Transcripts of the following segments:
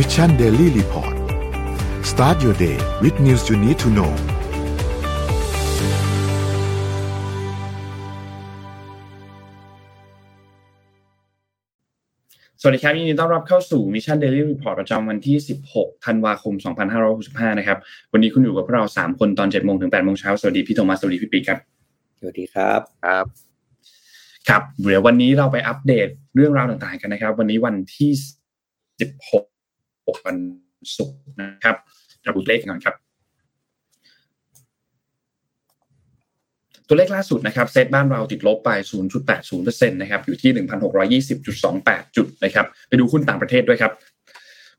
Mission Daily Report start your day with news you need to know สวัสดีครับยินดีต้อนรับเข้าสู่ Mission Daily Report ประจำวันที่ 16 ธันวาคม 2565 นะครับ วันนี้คุณอยู่กับพวกเรา 3 คนตอน7โมงถึง8โมงเช้า สวัสดีพี่โทมัส สวัสดีพี่ปีครับ สวัสดีครับ ครับ ครับ เดี๋ยววันนี้เราไปอัปเดตเรื่องราวต่างๆกันนะครับ วันนี้วันที่ 16 วันศุกร์นะครับเราดูเลขกันก่อนครับ ตัวเลขล่าสุดนะครับเซตบ้านเราติดลบไป 0.80%นะครับอยู่ที่ 1,620.28 จุดนะครับไปดูหุ้นต่างประเทศด้วยครับ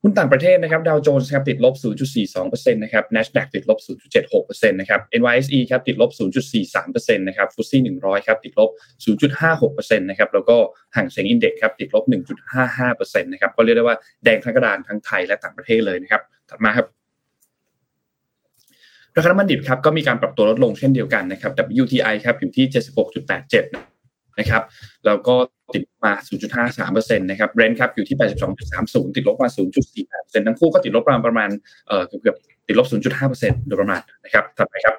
หุ้นต่างประเทศนะครับดาวโจนส์ครับติดลบ 0.42%นะครับ NASDAQ ติดลบ 0.76%นะครับ NYSE ครับติดลบ 0.43%นะครับฟุตซี่100ครับติดลบ 0.56%นะครับแล้วก็ห่างเสียงอินเด็กซ์ครับติดลบ 1.55%นะครับก็เรียกได้ว่าแดงทั้งกระดานทั้งไทยและต่างประเทศเลยนะครับถัดมาครับราคาน้ำมันดิบครับก็มีการปรับตัวลดลงเช่นเดียวกันนะครับ WTI ครับอยู่ที่ 76.87 นะครับแล้วก็ ติดมา 0.53%นะครับ Brent ครับอยู่ที่ 82.30 ติดลบมา 0.48%ทั้งคู่ก็ติดลบประมาณประมาณเอ่อเกือบติดลบ 0.5%โดยประมาณนะครับถัดไปครับ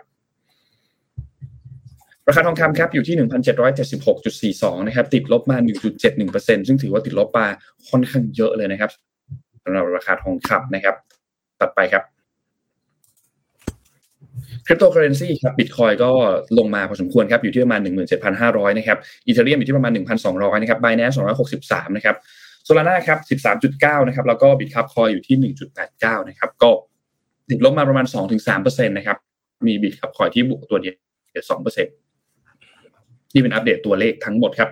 ราคาทองคำครับอยู่ที่ 1,776.42 นะครับ ติดลบมา 1.71%ซึ่งถือว่าติดลบมาค่อนข้างเยอะเลยนะครับสำหรับราคาทองคำนะครับ ถัดไปครับ คริปโตเคอร์เรนซีครับบิตคอยน์ก็ลงมาพอสมควรครับอยู่ที่ประมาณ 17,500 นะครับอีเธอเรียมอยู่ที่ประมาณ 1,200 นะครับไบแนนซ์263 นะครับSolana ครับ 13.9 นะครับแล้วก็ Bitkub Coin อยู่ที่ 1.89 นะครับก็ติดลบมาประมาณ 2-3%นะครับมี Bitkub Coin ที่บวกตัวเดียว2%นี่เป็นอัปเดตตัวเลขทั้งหมดครับ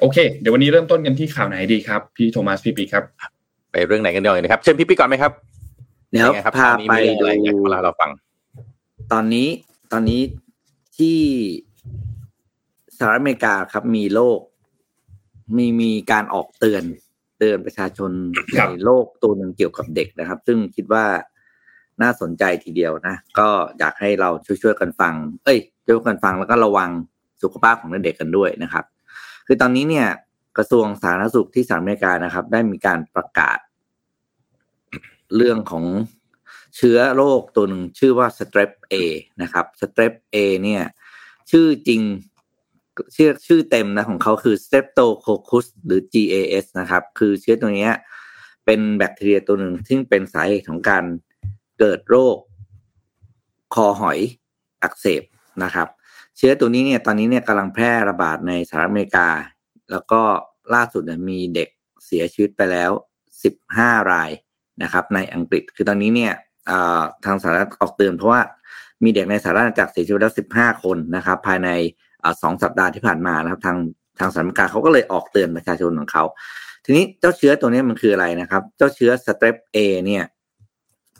โอเค เดี๋ยววันนี้เริ่มต้นกันที่ข่าวไหนดีครับ พี่โทมัสพี่ปีครับ ไปเรื่องไหนกันดีกว่านะครับ เชิญพี่ปีก่อนไหมครับ เดี๋ยวพาไปดูเวลาเราฟัง ตอนนี้ตอนนี้ที่สหรัฐอเมริกาครับมีโลกมีมีการออกเตือนเตือนประชาชนในโลกตัวหนึ่งเกี่ยวกับเด็กนะครับ ซึ่งคิดว่าน่าสนใจทีเดียวนะ ก็อยากให้เราช่วยๆกันฟัง เอ้ยช่วยกันฟังแล้วก็ระวังสุขภาพของเด็กกันด้วยนะครับ คือตอนนี้เนี่ยกระทรวงสาธารณสุขที่สหรัฐอเมริกานะครับ ได้มีการประกาศ เรื่องของเชื้อโรคตัวหนึ่งชื่อว่า strep A นะครับ strep A เนี่ย ชื่อจริงชื่อชื่อเต็มนะของเขาคือ streptococcus หรือ GAS นะครับ คือเชื้อตัวนี้เป็นแบคทีเรียตัวหนึ่งที่เป็นสาเหตุของการเกิดโรค คอหอยอักเสบนะครับ เชื้อตัวนี้เนี่ยตอนนี้เนี่ยกำลังแพร่ระบาดในสหรัฐอเมริกา แล้วก็ล่าสุดมีเด็กเสียชีวิตไปแล้ว15ราย นะครับในอังกฤษคือตอนนี้เนี่ยทางสหรัฐออกเตือนเพราะว่ามีเด็กในสหรัฐจากเสียชีวิตแล้วสิบห้าคนนะครับ ภายในสองสัปดาห์ที่ผ่านมานะครับ ทางทางสหรัฐอเมริกาเขาก็เลยออกเตือนประชาชนของเขา ทีนี้เจ้าเชื้อตัวนี้มันคืออะไรนะครับ เจ้าเชื้อสเตปเอเนี่ย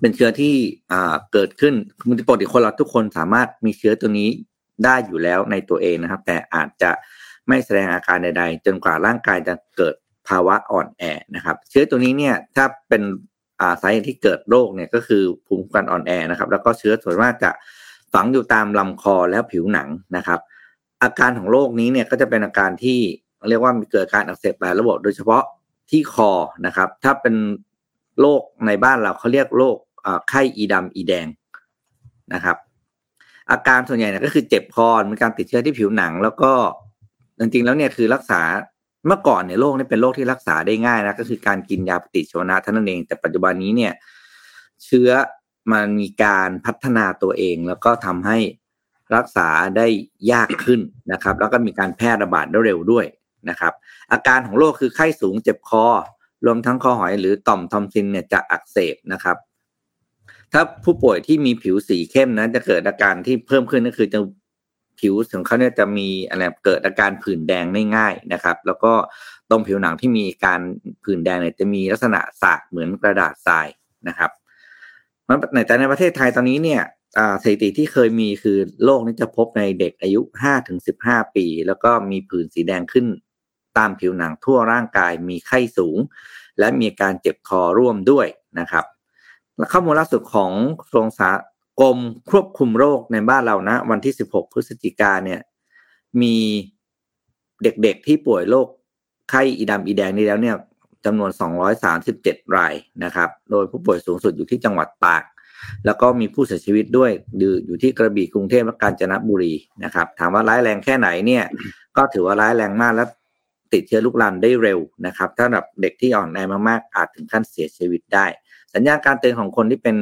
เป็นเชื้อที่เกิดขึ้นมันปกติคนเราทุกคนสามารถมีเชื้อตัวนี้ได้อยู่แล้วในตัวเองนะครับ แต่อาจจะไม่แสดงอาการใด ๆ จนกว่าร่างกายจะเกิดภาวะอ่อนแอนะครับ เชื้อตัวนี้เนี่ยถ้าเป็น สาเหตุที่เกิดโรคเนี่ยก็คือภูมิคุ้มกันอ่อนแอนะครับ แล้วก็เชื้อส่วนมากจะฝังอยู่ตามลำคอและผิวหนังนะครับ อาการของโรคนี้เนี่ยก็จะเป็นอาการที่เรียกว่ามีเกิดการอักเสบหลายระบบโดยเฉพาะที่คอนะครับ ถ้าเป็นโรคในบ้านเราเขาเรียกโรคไข้อีดำอีแดงนะครับ อาการส่วนใหญ่เนี่ยก็คือเจ็บคอมีการติดเชื้อที่ผิวหนัง แล้วก็จริงๆแล้วเนี่ยคือรักษา เมื่อก่อนเนี่ยโรคนี้เป็นโรคที่รักษาได้ง่ายนะก็คือการกินยาปฏิชีวนะท่านั้นเอง แต่ปัจจุบันนี้เนี่ย เชื้อมันมีการพัฒนาตัวเอง แล้วก็ทำให้รักษาได้ยากขึ้นนะครับ แล้วก็มีการแพร่ระบาดได้เร็วด้วยนะครับ อาการของโรคคือไข้สูงเจ็บคอ รวมทั้งคอหอยหรือต่อมทอมซินเนี่ยจะอักเสบนะครับ ถ้าผู้ป่วยที่มีผิวสีเข้มนะจะเกิดอาการที่เพิ่มขึ้นก็คือจะ ผิวของเขาเนี่ยจะมีอะไรเกิดอาการผื่นแดงได้ง่ายนะครับ แล้วก็ตรงผิวหนังที่มีการผื่นแดงเนี่ยจะมีลักษณะสากเหมือนกระดาษทรายนะครับในแต่ในประเทศไทยตอนนี้เนี่ยสถิติที่เคยมีคือโรคนี้จะพบในเด็กอายุ5ถึง15ปี แล้วก็มีผื่นสีแดงขึ้นตามผิวหนังทั่วร่างกายมีไข้สูง และมีการเจ็บคอร่วมด้วยนะครับข้อมูลล่าสุดของกระทรวงสา กรมควบคุมโรคในบ้านเรานะ วันที่ 16 พฤศจิกาเนี่ย มีเด็กๆที่ป่วยโรคไข้อีดำอีแดงนี้แล้วเนี่ยจำนวน 237 รายนะครับ โดยผู้ป่วยสูงสุดอยู่ที่จังหวัดตาก แล้วก็มีผู้เสียชีวิตด้วยอยู่ที่กระบี่กรุงเทพและกาญจนบุรีนะครับ ถามว่าร้ายแรงแค่ไหนเนี่ย ก็ถือว่าร้ายแรงมากและติดเชื้อลุกลามได้เร็วนะครับ ถ้าแบบเด็กที่อ่อนแอมากๆอาจถึงขั้นเสียชีวิตได้ สัญญาณการเตือนของคนที่เป็น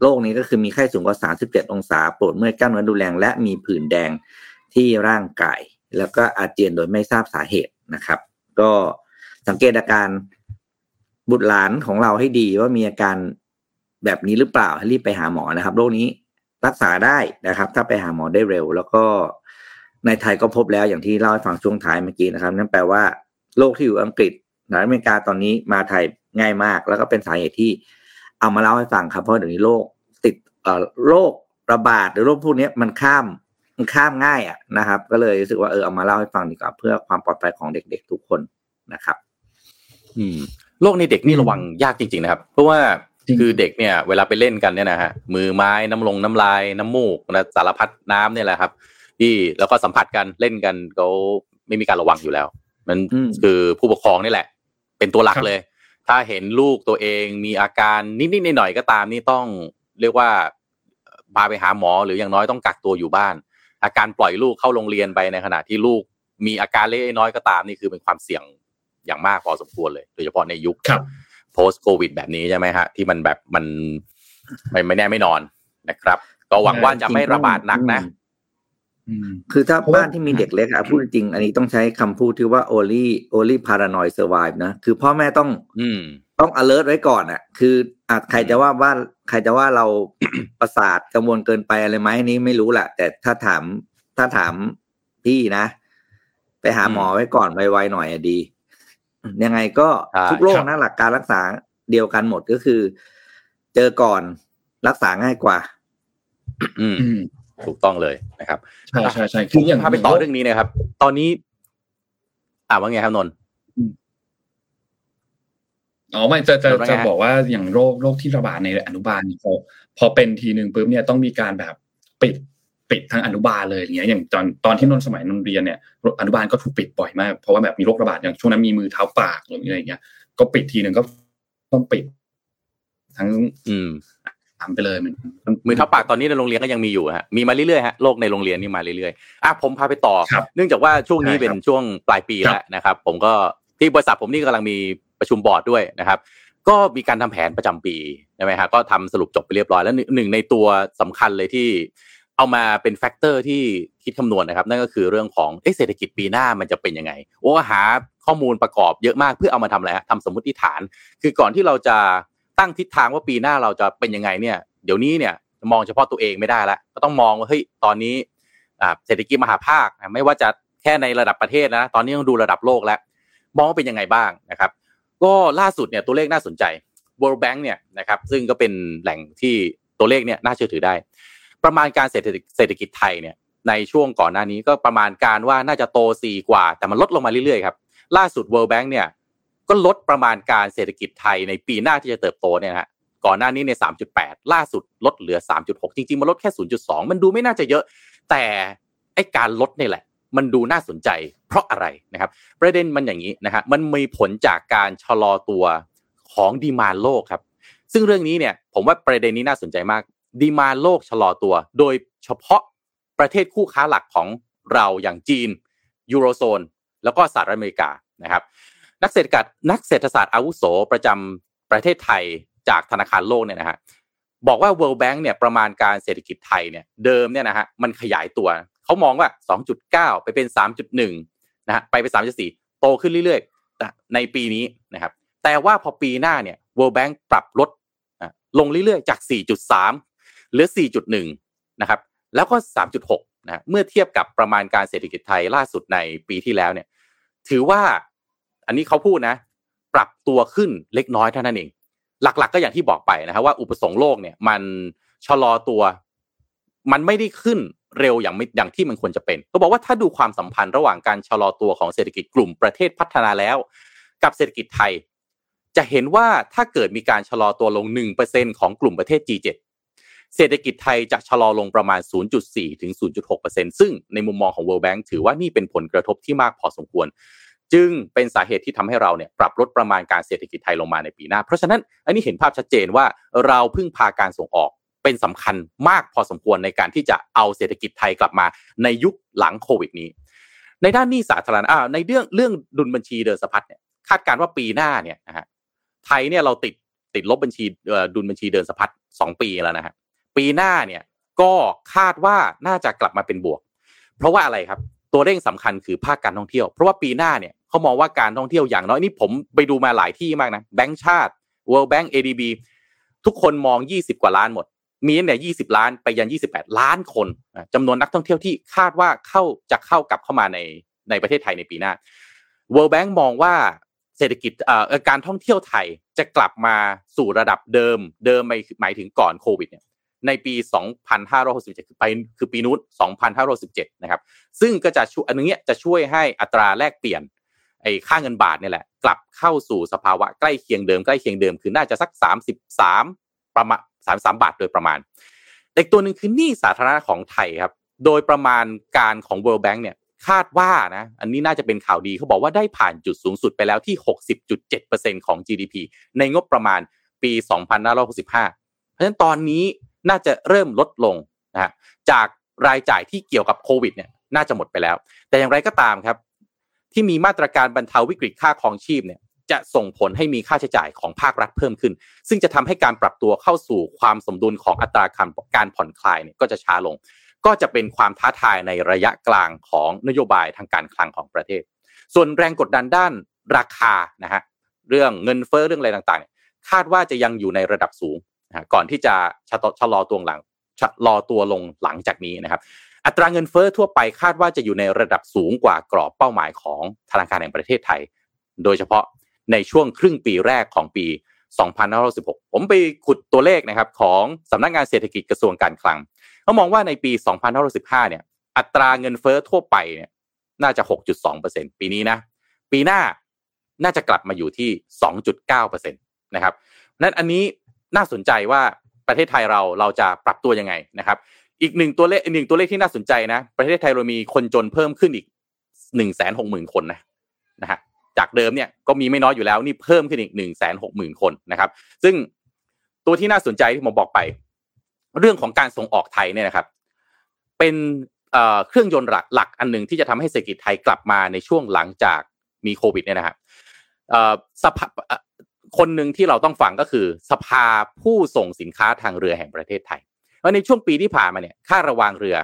โรคนี้ก็คือมีไข้สูงกว่า 37 องศาปวดเมื่อยกล้ามเนื้อดูแรง และมีผื่นแดงที่ร่างกาย แล้วก็อาเจียนโดยไม่ทราบสาเหตุนะครับ ก็สังเกตอาการบุตรหลานของเราให้ดีว่ามีอาการแบบนี้หรือเปล่าให้รีบไปหาหมอนะครับ โรคนี้รักษาได้นะครับ ถ้าไปหาหมอได้เร็ว แล้วก็ในไทยก็พบแล้วอย่างที่เล่าให้ฟังช่วงท้ายเมื่อกี้นะครับ นั่นแปลว่าโรคที่อยู่อังกฤษหรืออเมริกาตอนนี้มาไทยง่ายมาก แล้วก็เป็นสาเหตุที่ เอามาเล่าให้ฟังครับเพราะเดี๋ยวนี้โรคติดเอ่อโรคระบาดหรือโรคพวกนี้มันข้ามมันข้ามง่ายอะนะครับ ก็เลยรู้สึกว่าเออเอามาเล่าให้ฟังดีกว่าเพื่อความปลอดภัยของเด็กๆทุกคนนะครับ อืมโรคในเด็กนี่ระวังยากจริง ๆ นะครับ เพราะว่าคือเด็กเนี่ย เวลาไปเล่นกันเนี่ยนะฮะมือไม้น้ำลงน้ำลายน้ำมูกนะสารพัดน้ำเนี่ยแหละครับ ที่แล้วก็สัมผัสกันเล่นกันเขาไม่มีการระวังอยู่แล้ว มันคือผู้ปกครองนี่แหละ เป็นตัวหลักเลย ถ้าเห็นลูกตัวเองมีอาการนิดๆหน่อยๆก็ตามนี่ต้องเรียกว่าพาไปหาหมอหรืออย่างน้อยต้องกักตัวอยู่บ้าน อาการปล่อยลูกเข้าโรงเรียนไปในขณะที่ลูกมีอาการเล็กน้อยก็ตามนี่คือเป็นความเสี่ยงอย่างมากพอสมควรเลย โดยเฉพาะในยุค post covid แบบนี้ใช่ไหมฮะ ที่มันแบบมันไม่ไม่แน่ไม่นอนนะครับ ก็หวังว่าจะไม่ระบาดหนักนะ คือถ้าบ้านที่มีเด็กเล็กอะพูดจริง อันนี้ต้องใช้คำพูดที่ว่า only only paranoid survive นะ คือพ่อแม่ต้อง อืต้อง alert ไว้ก่อนอะคืออาจใครจะว่าว่าใครจะว่าเราประสาทกังวลเกินไปอะไรไหมนี้ไม่รู้แหละแต่ถ้าถามถ้าถามพี่นะ ไปหาหมอไว้ก่อนไวๆหน่อยอะดี ยังไงก็ทุกโรคนะหลักการรักษาเดียวกันหมดก็คือ เจอก่อนรักษาง่ายกว่า อืม ถูกต้องเลยนะครับใช่ใช่ใช่คืออย่างพาไปต่อเรื่องนี้นะครับ ตอนนี้ อ่าว่าไงครับนนอ๋อไม่จะจะจะบอกว่าอย่างโรคโรคที่ระบาดในอนุบาลพอพอเป็นทีหนึ่งปุ๊บเนี่ยต้องมีการแบบปิดปิดทั้งอนุบาลเลยอย่างเงี้ยอย่างตอนตอนที่นนสมัยนนเรียนเนี่ยอนุบาลก็ถูกปิดบ่อยมากเพราะว่าแบบมีโรคระบาดอย่างช่วงนั้นมีมือเท้าปากหรืออะไรเงี้ย ก็ปิดทีหนึ่งก็ต้องปิด ทั้งอืม ทำไปเลยมันมือเท้าปากตอนนี้ในโรงเรียนก็ยังมีอยู่ฮะมีมาเรื่อยๆฮะโรคในโรงเรียนนี่มาเรื่อยๆอะผมพาไปต่อ เนื่องจากว่าช่วงนี้เป็นช่วงปลายปีแล้วนะครับ ผมก็ที่บริษัทผมนี่กำลังมีประชุมบอร์ดด้วยนะครับ ก็มีการทำแผนประจำปีใช่ไหมฮะก็ทำสรุปจบไปเรียบร้อยแล้วหนึ่งในตัวสำคัญเลยที่เอามาเป็น factor ที่คิดคำนวณนะครับ นั่นก็คือเรื่องของเศรษฐกิจปีหน้ามันจะเป็นยังไงโอ้หาข้อมูลประกอบเยอะมากเพื่อเอามาทำอะไรฮะทำสมมติฐาน คือก่อนที่เราจะ ตั้งทิศทางว่าปีหน้าเราจะเป็นยังไงเนี่ยเดี๋ยวนี้เนี่ยมองเฉพาะตัวเองไม่ได้ละก็ต้องมองว่าเฮ้ยตอนนี้เศรษฐกิจมหภาคไม่ว่าจะแค่ในระดับประเทศนะตอนนี้ต้องดูระดับโลกแล้ว มองว่าเป็นยังไงบ้างนะครับก็ล่าสุดเนี่ยตัวเลขน่าสนใจ World Bank เนี่ยนะครับซึ่งก็เป็นแหล่งที่ตัวเลขเนี่ยน่าเชื่อถือได้ ประมาณการเศรษฐกิจเศรษฐกิจไทยเนี่ยในช่วงก่อนหน้านี้ก็ประมาณการว่าน่าจะโตสี่กว่า แต่มันลดลงมาเรื่อยๆครับล่าสุด World Bank เนี่ย ก็ลดประมาณการเศรษฐกิจไทยในปีหน้าที่จะเติบโตเนี่ยฮะก่อนหน้านี้ใน 3.8 ล่าสุดลดเหลือ 3.6 จริงๆ มันลดแค่ 0.2 มันดูไม่น่าจะเยอะ แต่ไอการลดนี่แหละ มันดูน่าสนใจ เพราะอะไรนะครับ ประเด็นมันอย่างนี้นะฮะมันมีผลจากการชะลอตัวของดีมาโลกครับ ซึ่งเรื่องนี้เนี่ยผมว่าประเด็นนี้น่าสนใจมาก ดีมาโลกชะลอตัว โดยเฉพาะประเทศคู่ค้าหลักของเราอย่างจีนยูโรโซน แล้วก็สหรัฐอเมริกานะครับ นักเศรษฐศาสตร์นักเศรษฐศาสตร์อาวุโสประจำประเทศไทยจากธนาคารโลกเนี่ยนะฮะบอกว่า World Bank เนี่ยประมาณการเศรษฐกิจไทยเนี่ยเดิมเนี่ยนะฮะมันขยายตัว เขามองว่า 2.9 ไปเป็น 3.1 นะฮะไปเป็น3.4 โตขึ้นเรื่อยๆในปีนี้นะครับแต่ว่าพอปีหน้าเนี่ย World Bank ปรับลดลงเรื่อยๆ จาก 4.3เหลือ 4.1 นะครับแล้วก็ 3.6 นะเมื่อเทียบกับประมาณการเศรษฐกิจไทยล่าสุดในปีที่แล้วเนี่ยถือว่า อันนี้เขาพูดนะ ปรับตัวขึ้นเล็กน้อยเท่านั้นเอง หลักๆกก็อย่างที่บอกไปนะครับว่าอุปสงค์โลกเนี่ย มันชะลอตัว มันไม่ได้ขึ้นเร็วอย่างอย่างที่มันควรจะเป็น ก็บอกว่าถ้าดูความสัมพันธ์ระหว่างการชะลอตัวของเศรษฐกิจกลุ่มประเทศพัฒนาแล้ว กับเศรษฐกิจไทย จะเห็นว่าถ้าเกิดมีการชะลอตัวลง 1%ของกลุ่มประเทศ G7 เศรษฐกิจไทยจะชะลอลงประมาณ 0.4 ถึง 0.6%ซึ่งในมุมมองของ World Bank ถือว่านี่เป็นผลกระทบที่มากพอสมควร จึงเป็นสาเหตุที่ทำให้เราเนี่ยปรับลดประมาณการเศรษฐกิจไทยลงมาในปีหน้า เพราะฉะนั้นอันนี้เห็นภาพชัดเจนว่าเราพึ่งพาการส่งออกเป็นสำคัญมากพอสมควรในการที่จะเอาเศรษฐกิจไทยกลับมาในยุคหลังโควิดนี้ ในด้านนี้สาธารณะในเรื่องเรื่องดุลบัญชีเดินสะพัดเนี่ยคาดการว่าปีหน้าเนี่ยนะฮะไทยเนี่ยเราติดติดลบบัญชีดุลบัญชีเดินสะพัดสองปีแล้วนะฮะปีหน้าเนี่ยก็คาดว่าน่าจะกลับมาเป็นบวก เพราะว่าอะไรครับ ตัวเร่งสำคัญคือภาคการท่องเที่ยว เพราะว่าปีหน้าเนี่ย เขามองว่าการท่องเที่ยวอย่างน้อยนี่ผมไปดูมาหลายที่มากนะแบงก์ชาติ World Bank ADB ทุกคนมอง 20 กว่าล้านหมด มีตั้งแต่20ล้านไปยัน 28 ล้านคนจำนวนนักท่องเที่ยวที่คาดว่าเข้าจะเข้ากลับเข้ามาในในประเทศไทยในปีหน้า World Bank มองว่าเศรษฐกิจการท่องเที่ยวไทยจะกลับมาสู่ระดับเดิมเดิมหมายถึงก่อนโควิดเนี่ยในปี 2567 คือไปคือปีนู้น 2517 นะครับ ซึ่งก็จะช่วยอันนี้จะช่วยให้อัตราแลกเปลี่ยน ไอ้ค่าเงินบาทเนี่ยแหละ กลับเข้าสู่สภาวะใกล้เคียงเดิมใกล้เคียงเดิมคือน่าจะสัก 33 ประมาณ33 บาทโดยประมาณอีกตัวหนึ่งคือหนี้สาธารณะของไทยครับ โดยประมาณการของ World Bank เนี่ยคาดว่านะอันนี้น่าจะเป็นข่าวดีเขาบอกว่าได้ผ่านจุดสูงสุดไปแล้วที่ 60.7%ของ GDP ในงบประมาณปี 2565 เพราะฉะนั้นตอนนี้น่าจะเริ่มลดลงนะฮะจากรายจ่ายที่เกี่ยวกับโควิดเนี่ยน่าจะหมดไปแล้ว แต่อย่างไรก็ตามครับ ที่มีมาตรการบรรเทาวิกฤตค่าครองชีพเนี่ยจะส่งผลให้มีค่าใช้จ่ายของภาครัฐเพิ่มขึ้น ซึ่งจะทำให้การปรับตัวเข้าสู่ความสมดุลของอัตราการผ่อนคลายเนี่ยก็จะช้าลง ก็จะเป็นความท้าทายในระยะกลางของนโยบายทางการคลังของประเทศ ส่วนแรงกดดันด้านราคานะฮะเรื่องเงินเฟ้อเรื่องอะไรต่างๆ คาดว่าจะยังอยู่ในระดับสูงก่อนที่จะชะลอตัวหลังชะลอตัวลงหลังจากนี้นะครับ อัตราเงินเฟอ้อทั่วไปคาดว่าจะอยู่ในระดับสูงกว่ากรอบเป้าหมายของธนาคารแห่งประเทศไทย โดยเฉพาะในช่วงครึ่งปีแรกของปี 2516ผมไปขุดตัวเลขนะครับของสำนักงงานเศรษฐกิจกระทรวงการคลังเขามองว่าในปี 2515เนี่ย อัตราเงินเฟอ้อทั่วไปเนี่ยน่าจะ 6.2%ปีนี้นะ ปีหน้าน่าจะกลับมาอยู่ที่ 2.9%นะครับนั้นอันนี้น่าสนใจว่าประเทศไทยเราเราจะปรับตัวยังไงนะครับ อีกหนึ่งตัวเลขหนึ่งตัวเลขที่น่าสนใจนะ ประเทศไทยเรามีคนจนเพิ่มขึ้นอีกหนึ่งแสนหกหมื่นคนนะนะฮะจากเดิมเนี่ยก็มีไม่น้อยอยู่แล้วนี่เพิ่มขึ้นอีกหนึ่งแสนหกหมื่นคนนะครับ ซึ่งตัวที่น่าสนใจที่ผมบอกไป เรื่องของการส่งออกไทยเนี่ยนะครับ เป็นเครื่องยนต์หลักหลักอันหนึ่งที่จะทำให้เศรษฐกิจไทยกลับมาในช่วงหลังจากมีโควิดเนี่ยนะครับสภาคนหนึ่งที่เราต้องฟังก็คือ สภาผู้ส่งสินค้าทางเรือแห่งประเทศไทย ว่าในช่วงปีที่ผ่านมาเนี่ยค่าระวางเรือ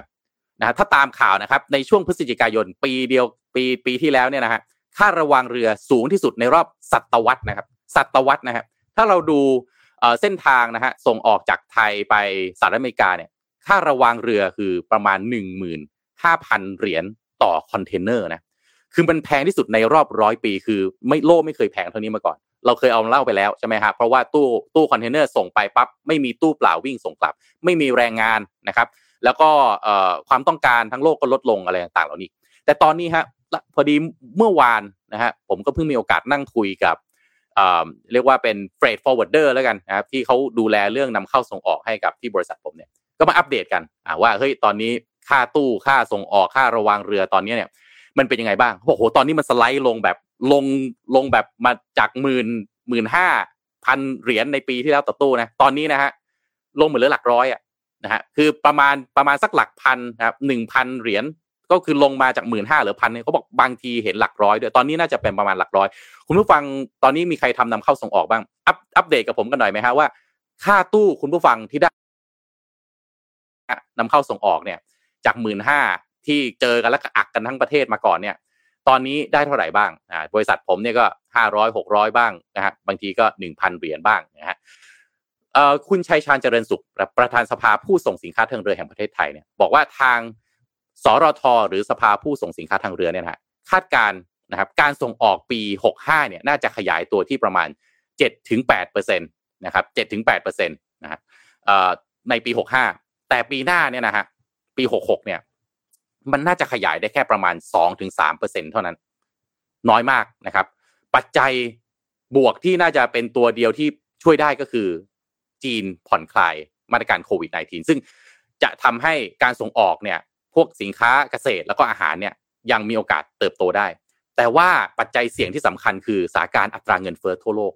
นะถ้าตามข่าวนะครับในช่วงพฤศจิกายนปีเดียวปีปีที่แล้วเนี่ยนะฮะค่าระวางเรือสูงที่สุดในรอบศตวรรษนะครับศตวรรษนะครับถ้าเราดูเส้นทางนะฮะส่งออกจากไทยไปสหรัฐอเมริกาเนี่ยค่าระวางเรือคือประมาณ 1 5 0 0 0 เหรียญต่อคอนเทนเนอร์นะคือมันแพงที่สุดในรอบร้อยปี คือไม่โลกไม่เคยแพงเท่านี้มาก่อน เราเคยเอาเล่าไปแล้วใช่ไหมครับเพราะว่าตู้ตู้คอนเทนเนอร์ส่งไปปั๊บไม่มีตู้เปล่าวิ่งส่งกลับ ไม่มีแรงงานนะครับ แล้วก็ความต้องการทั้งโลกก็ลดลงอะไรต่างๆเหล่านี้ แต่ตอนนี้ฮะพอดีเมื่อวานนะฮะผมก็เพิ่งมีโอกาสนั่งคุยกับเรียกว่าเป็น freight forwarder แล้วกันนะครับที่เขาดูแลเรื่องนำเข้าส่งออกให้กับที่บริษัทผมเนี่ยก็มาอัปเดตกันว่าเฮ้ยตอนนี้ค่าตู้ค่าส่งออกค่าระวางเรือตอนนี้เนี่ย มันเป็นยังไงบ้างเขาบอกโหตอนนี้มันสไลด์ลงแบบลงลงแบบมาจากหมื่นหมื่นห้าพันเหรียญในปีที่แล้วต่อตู้นะตอนนี้นะฮะลงเหมือนเหลือหลักร้อยอะนะฮะคือประมาณประมาณสักหลักพันครับหนึ่งพันเหรียญก็คือลงมาจากหมื่นห้าหรือพันเนี่ยเขาบอกบางทีเห็นหลักร้อยด้วยตอนนี้น่าจะเป็นประมาณหลักร้อย คุณผู้ฟังตอนนี้มีใครทำนำเข้าส่งออกบ้าง อัปอัปเดตกับผมกันหน่อยไหมฮะว่า ค่าตู้คุณผู้ฟังที่ได้นำเข้าส่งออกเนี่ย จากหมื่นห้า ที่เจอกันแล้วก็อักกันทั้งประเทศมาก่อนเนี่ย ตอนนี้ได้เท่าไหร่บ้างอ่าบริษัทผมเนี่ยก็ห้าร้อยหกร้อยบ้างนะฮะบางทีก็หนึ่งพันเหรียญบ้างนะฮะคุณชัยชาญเจริญสุข ประธานสภาผู้ส่งสินค้าทางเรือแห่งประเทศไทยเนี่ยบอกว่าทางสรทหรือสภาผู้ส่งสินค้าทางเรือเนี่ยนะฮะคาดการนะครับการส่งออกปี 65เนี่ยน่าจะขยายตัวที่ประมาณ7ถึง8เปอร์เซ็นต์นะครับ7ถึง8เปอร์เซ็นต์นะฮะในปี 65 แต่ปีหน้าเนี่ยนะฮะปี 66เนี่ย มันน่าจะขยายได้แค่ประมาณ 2-3%เท่านั้น น้อยมากนะครับ ปัจจัยบวกที่น่าจะเป็นตัวเดียวที่ช่วยได้ก็คือ จีนผ่อนคลายมาตรการโควิด -19 ซึ่งจะทำให้การส่งออกเนี่ยพวกสินค้าเกษตรแล้วก็อาหารเนี่ยยังมีโอกาสเติบโตได้ แต่ว่าปัจจัยเสี่ยงที่สำคัญคือสาการอัตราเงินเฟ้อทั่วโลก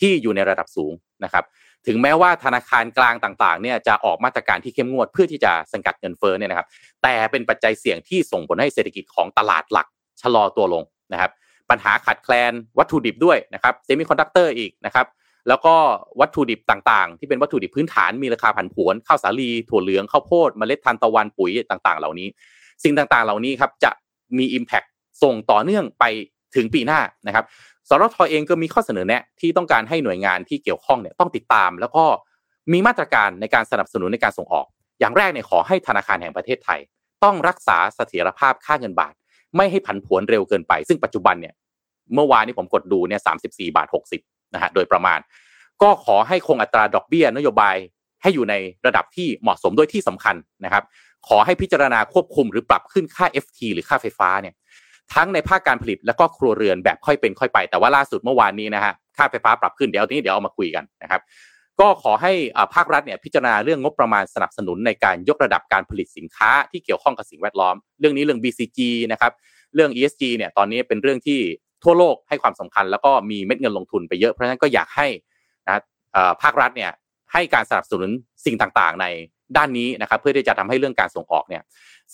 ที่อยู่ในระดับสูงนะครับ ถึงแม้ว่าธนาคารกลางต่างๆเนี่ยจะออกมาตรการที่เข้มงวดเพื่อที่จะสกัดเงินเฟ้อเนี่ยนะครับ แต่เป็นปัจจัยเสี่ยงที่ส่งผลให้เศรษฐกิจของตลาดหลักชะลอตัวลงนะครับ ปัญหาขาดแคลนวัตถุดิบด้วยนะครับเซมิคอนดักเตอร์อีกนะครับแล้วก็วัตถุดิบต่างๆ ที่เป็นวัตถุดิบพื้นฐานมีราคาผันผวนข้าวสาลีถั่วเหลืองข้าวโพดเมล็ดทานตะวันปุ๋ยต่างๆ เหล่านี้ สิ่งต่างๆ เหล่านี้ครับจะมี Impact ส่งต่อเนื่องไปถึงปีหน้านะครับ สรทเองก็มีข้อเสนอแนะที่ต้องการให้หน่วยงานที่เกี่ยวข้องเนี่ยต้องติดตาม แล้วก็มีมาตรการในการสนับสนุนในการส่งออก อย่างแรกเนี่ยขอให้ธนาคารแห่งประเทศไทย ต้องรักษาเสถียรภาพค่าเงินบาท ไม่ให้ผันผวนเร็วเกินไป ซึ่งปัจจุบันเนี่ยเมื่อวานนี้ผมกดดูเนี่ยสามสิบสี่บาทหกสิบนะฮะโดยประมาณ ก็ขอให้คงอัตราดอกเบี้ยนโยบายให้อยู่ในระดับที่เหมาะสมด้วยที่สำคัญนะครับ ขอให้พิจารณาควบคุมหรือปรับขึ้นค่า FT หรือค่าไฟฟ้าเนี่ย ทั้งในภาคการผลิตและก็ครัวเรือนแบบค่อยเป็นค่อยไป แต่ว่าล่าสุดเมื่อวานนี้นะฮะค่าไฟฟ้าปรับขึ้นเดี๋ยวนี้เดี๋ยวเอามาคุยกันนะครับก็ขอให้ภาครัฐเนี่ยพิจารณาเรื่องงบประมาณสนับสนุนในการยกระดับการผลิตสินค้าที่เกี่ยวข้องกับสิ่งแวดล้อม เรื่องนี้เรื่อง BCG นะครับเรื่อง ESG เนี่ยตอนนี้เป็นเรื่องที่ทั่วโลกให้ความสำคัญ แล้วก็มีเม็ดเงินลงทุนไปเยอะเพราะฉะนั้นก็อยากให้นะภาครัฐเนี่ยให้การสนับสนุนสิ่งต่างๆ ในด้านนี้นะครับเพื่อที่จะทำให้เรื่องการส่งออกเนี่ย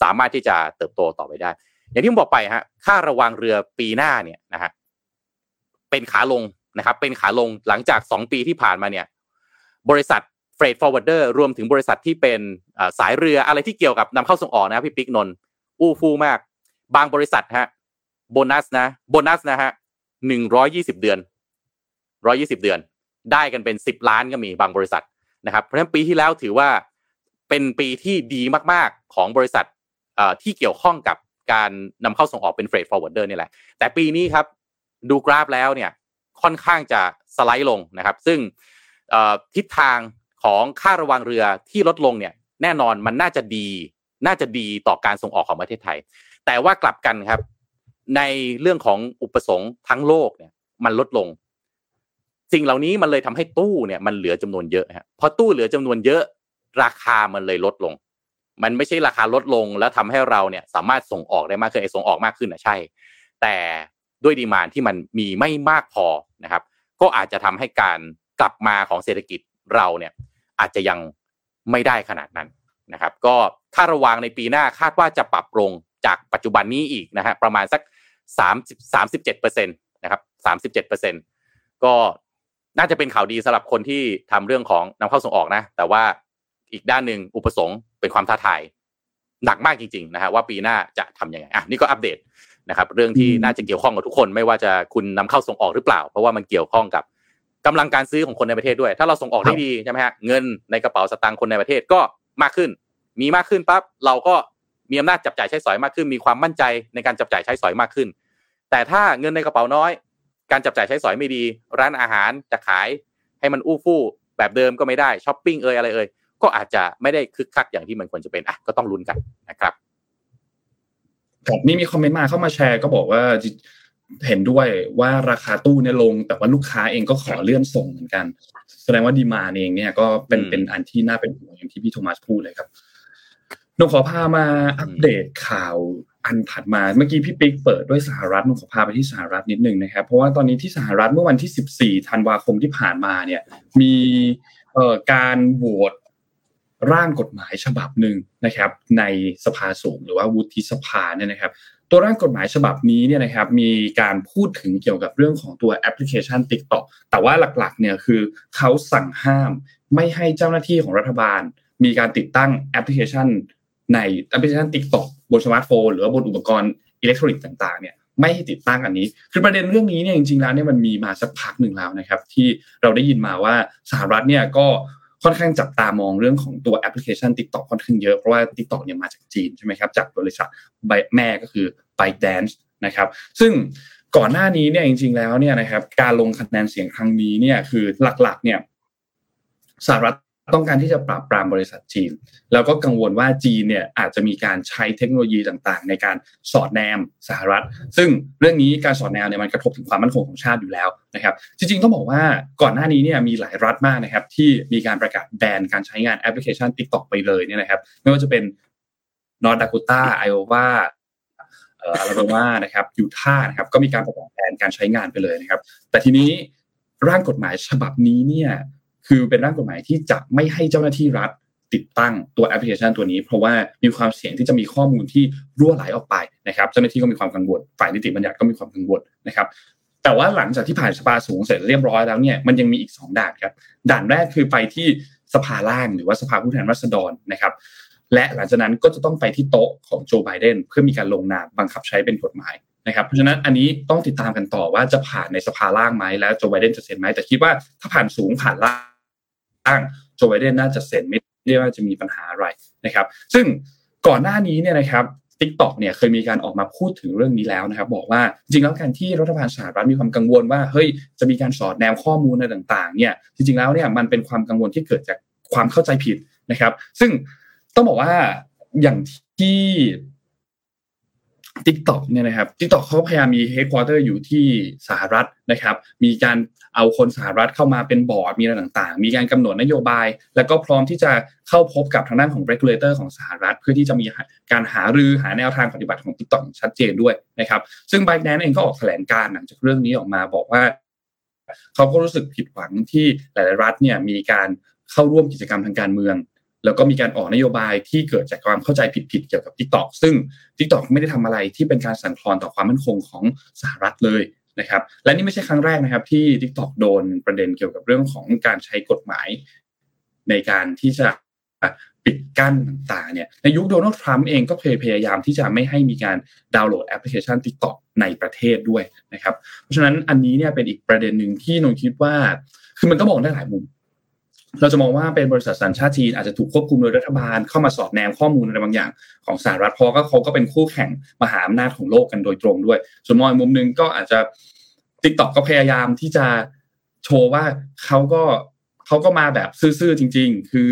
สามารถที่จะเติบโตต่อไปได้ อย่างที่ผมบอกไปฮะค่าระวังเรือปีหน้าเนี่ยนะฮะเป็นขาลงนะครับ เป็นขาลงหลังจากสองปีที่ผ่านมาเนี่ย บริษัท freight forwarder รวมถึงบริษัทที่เป็นสายเรืออะไรที่เกี่ยวกับนำเข้าส่งออกนะพี่ปิ๊กนนอู้ฟู่มาก บางบริษัทฮะโบนัสนะโบนัสนะฮะหนึ่งร้อยยี่สิบเดือนร้อยยี่สิบเดือน ได้กันเป็นสิบล้านก็มีบางบริษัทนะครับ เพราะฉะนั้นปีที่แล้วถือว่าเป็นปีที่ดีมาก ๆ ของบริษัทที่เกี่ยวข้องกับ การนำเข้าส่งออกเป็น freight forwarder นี่แหละ แต่ปีนี้ครับดูกราฟแล้วเนี่ยค่อนข้างจะสไลด์ลงนะครับ ซึ่งทิศทางของค่าระวางเรือที่ลดลงเนี่ยแน่นอนมันน่าจะดี น่าจะดีต่อการส่งออกของประเทศไทย แต่ว่ากลับกันครับ ในเรื่องของอุปสงค์ทั้งโลกเนี่ยมันลดลง สิ่งเหล่านี้มันเลยทำให้ตู้เนี่ยมันเหลือจำนวนเยอะฮะพอตู้เหลือจำนวนเยอะ ราคามันเลยลดลง มันไม่ใช่ราคาลดลงแล้วทำให้เราเนี่ยสามารถส่งออกได้มากขึ้นไอ้ส่งออกมากขึ้นนะใช่ แต่ด้วยดีมานที่มันมีไม่มากพอนะครับ ก็อาจจะทำให้การกลับมาของเศรษฐกิจเราเนี่ยอาจจะยังไม่ได้ขนาดนั้นนะครับ ก็ค่าระวังในปีหน้าคาดว่าจะปรับลงจากปัจจุบันนี้อีกนะฮะประมาณสักสามสามสิบเจ็ดเปอร์เซ็นตนะครับสามสิบเจ็ดเปอร์เซ็นก็น่าจะเป็นข่าวดีสำหรับคนที่ทำเรื่องของนำเข้าส่งออกนะ แต่ว่าอีกด้านหนึ่งอุปสงค์ เป็นความท้าทายหนักมากจริงๆนะฮะว่าปีหน้าจะทํำยังไงอะนี่ก็อัปเดตนะครับ เรื่องที่น่าจะเกี่ยวข้องกับทุกคน ไม่ว่าจะคุณนำเข้าส่งออกหรือเปล่า เพราะว่ามันเกี่ยวข้องกับกำลังการซื้อของคนในประเทศด้วย ถ้าเราส่งออกได้ดีใช่ไหมฮะเงินในกระเป๋าสตางค์คนในประเทศก็มากขึ้น มีมากขึ้นปั๊บเราก็มีอำนาจจับจ่ายใช้สอยมากขึ้น มีความมั่นใจในการจับจ่ายใช้สอยมากขึ้น แต่ถ้าเงินในกระเป๋าน้อย การจับจ่ายใช้สอยไม่ดี ร้านอาหารจะขายให้มันอู้ฟู่แบบเดิมก็ไม่ได้ช้อปปิ้งเอ่ยอะไรเอ่ย ก็อาจจะไม่ได้คึกคักอย่างที่มันควรจะเป็นอะก็ต้องลุ้นกันนะครับครับนี่มีคอมเมนต์มาเข้ามาแชร์ก็บอกว่าเห็นด้วยว่าราคาตู้เนี่ยลง แต่ว่าลูกค้าเองก็ขอเลื่อนส่งเหมือนกัน แสดงว่า demand เองเนี่ยก็เป็นเป็นอันที่น่าเป็นห่วงอย่างที่พี่โทมัสพูดเลยครับนงขอพามาอัปเดตข่าวอันถัดมาเมื่อกี้พี่ปิ๊กเปิดด้วยสหรัฐนงขอพาไปที่สหรัฐนิดนึงนะครับ เพราะว่าตอนนี้ที่สหรัฐเมื่อวันที่ 14 ธันวาคมที่ผ่านมาเนี่ย มีการโหวต ร่างกฎหมายฉบับหนึ่งนะครับ ในสภาสูงหรือว่าวุฒิสภาเนี่ยนะครับ ตัวร่างกฎหมายฉบับนี้เนี่ยนะครับ มีการพูดถึงเกี่ยวกับเรื่องของตัวแอปพลิเคชัน TikTok แต่ว่าหลักๆเนี่ยคือเขาสั่งห้ามไม่ให้เจ้าหน้าที่ของรัฐบาล มีการติดตั้งแอปพลิเคชัน ในแอปพลิเคชัน TikTok บนสมาร์ทโฟนหรือว่าบนอุปกรณ์อิเล็กทรอนิกส์ต่างๆเนี่ยไม่ให้ติดตั้งอันนี้ คือประเด็นเรื่องนี้เนี่ยจริงๆแล้วเนี่ยมันมีมาสักพักหนึ่งแล้วนะครับ ที่เราได้ยินมาว่าสหรัฐเนี่ยก็ ค่อนข้างจับตามองเรื่องของตัวแอปพลิเคชัน TikTok ค่อนข้างเยอะเพราะว่า TikTok เนี่ยมาจากจีนใช่ไหมครับจากบริษัทแม่ก็คือ ByteDance นะครับ ซึ่งก่อนหน้านี้เนี่ยจริง ๆ แล้วเนี่ยนะครับการลงคะแนนเสียงครั้งนี้เนี่ยคือหลักๆ เนี่ยสหรัฐ ต้องการที่จะปราบปรามบริษัทจีน แล้วก็กังวลว่าจีนเนี่ยอาจจะมีการใช้เทคโนโลยีต่างๆ ในการสอดแนมสหรัฐ ซึ่งเรื่องนี้การสอดแนมเนี่ยมันกระทบถึงความมั่นคงของชาติอยู่แล้วนะครับ จริงๆต้องบอกว่าก่อนหน้านี้เนี่ยมีหลายรัฐมากนะครับที่มีการประกาศแบนการใช้งานแอปพลิเคชัน TikTok ไปเลยเนี่ยนะครับ ไม่ว่าจะเป็นนอร์ดากูตาไอโอวาอาราโบมานะครับยูทาห์นะครับก็มีการประกาศแผนการใช้งานไปเลยนะครับ แต่ทีนี้ร่างกฎหมายฉบับนี้เนี่ย คือเป็นร่างกฎหมายที่จะไม่ให้เจ้าหน้าที่รัฐติดตั้งตัวแอปพลิเคชันตัวนี้ เพราะว่ามีความเสี่ยงที่จะมีข้อมูลที่รั่วไหลออกไปนะครับเจ้าหน้าที่ก็มีความกังวลฝ่ายนิติบัญญัติก็มีความกังวลนะครับแต่ว่าหลังจากที่ผ่านสภาสูงเสร็จเรียบร้อยแล้วเนี่ยมันยังมีอีก 2 ด่านครับด่านแรกคือไปที่สภาล่างหรือว่าสภาผู้แทนราษฎรนะครับและหลังจากนั้นก็จะต้องไปที่โต๊ะของโจไบเดนเพื่อมีการลงนามบังคับใช้เป็นกฎหมายนะครับเพราะฉะนั้นอันนี้ต้องติดตามกันต่อว่าจะผ่านในสภาล่างไหมแล้วโจไบเดนจะเซ็นไหมแต่คิดว่าถ้าผ่านสูงผ่านล่าง โจไบเดนน่าจะเซ็นไม่ได้ว่าจะมีปัญหาอะไรนะครับ ซึ่งก่อนหน้านี้เนี่ยนะครับทิกตอกเนี่ยเคยมีการออกมาพูดถึงเรื่องนี้แล้วนะครับ บอกว่าจริงแล้วการที่รัฐบาลสหรัฐมีความกังวลว่าเฮ้ยจะมีการสอดแนมข้อมูลอะไรต่าง ๆ เนี่ยจริงๆแล้วเนี่ยมันเป็นความกังวลที่เกิดจากความเข้าใจผิดนะครับ ซึ่งต้องบอกว่าอย่างที่ TikTok เนี่ยนะครับ TikTok เขาพยายามมีเฮดค q อเตอร์อยู่ที่สหรัฐนะครับ มีการเอาคนสหรัฐเข้ามาเป็นบอร์ดมีอะไรต่างๆ มีการกำหนดนโยบาย แล้วก็พร้อมที่จะเข้าพบกับทางด้านของ regulator ของสหรัฐ เพื่อที่จะมีการหารือหาแนวทางปฏิบัติของ TikTok ชัดเจนด้วยนะครับ ซึ่ง b บแ n นเองก็ออกแถลงการหลังจากเรื่องนี้ออกมาบอกว่า เขาก็รู้สึกผิดหวังที่หลายๆรัฐเนี่ยมีการเข้าร่วมกิจกรรมทางการเมือง แล้วก็มีการออกนโยบายที่เกิดจากความเข้าใจผิดๆเกี่ยวกับ t ิ k t o k ซึ่ง t ิ k t o k ไม่ได้ทำอะไรที่เป็นการสั่นคลอนต่อความมั่นคงของสหรัฐเลยนะครับและนี่ไม่ใช่ครั้งแรกนะครับ ที่ t ิ k t o k โดนประเด็นเกี่ยวกับเรื่องของการใช้กฎหมาย ในการที่จะปิดกั้นต่างๆเนี่ยในยุคโดนัลด์ทรัมป์เองก็เคยพยายามที่จะไม่ให้มีการดาวน์โหลดแอปพลิเคชัน TikTok ในประเทศด้วยนะครับเพราะฉะนั้นอันนี้เนี่ยเป็นอีกประเด็นหนึ่งที่นงคิดว่าคือมันก็มองได้หลายมุม เราจะมองว่าเป็นบริษัทสัญชาติจีนอาจจะถูกควบคุมโดยรัฐบาลเข้ามาสอดแนมข้อมูลอะไรบางอย่าง ของสหรัฐเพราะก็เขาก็เป็นคู่แข่งมหาอำนาจของโลกกันโดยตรงด้วย ส่วนมองมุมนึงก็อาจจะ TikTok ก็พยายามที่จะโชว์ว่าเขาก็เขาก็มาแบบซื่อๆจริง ๆ คือ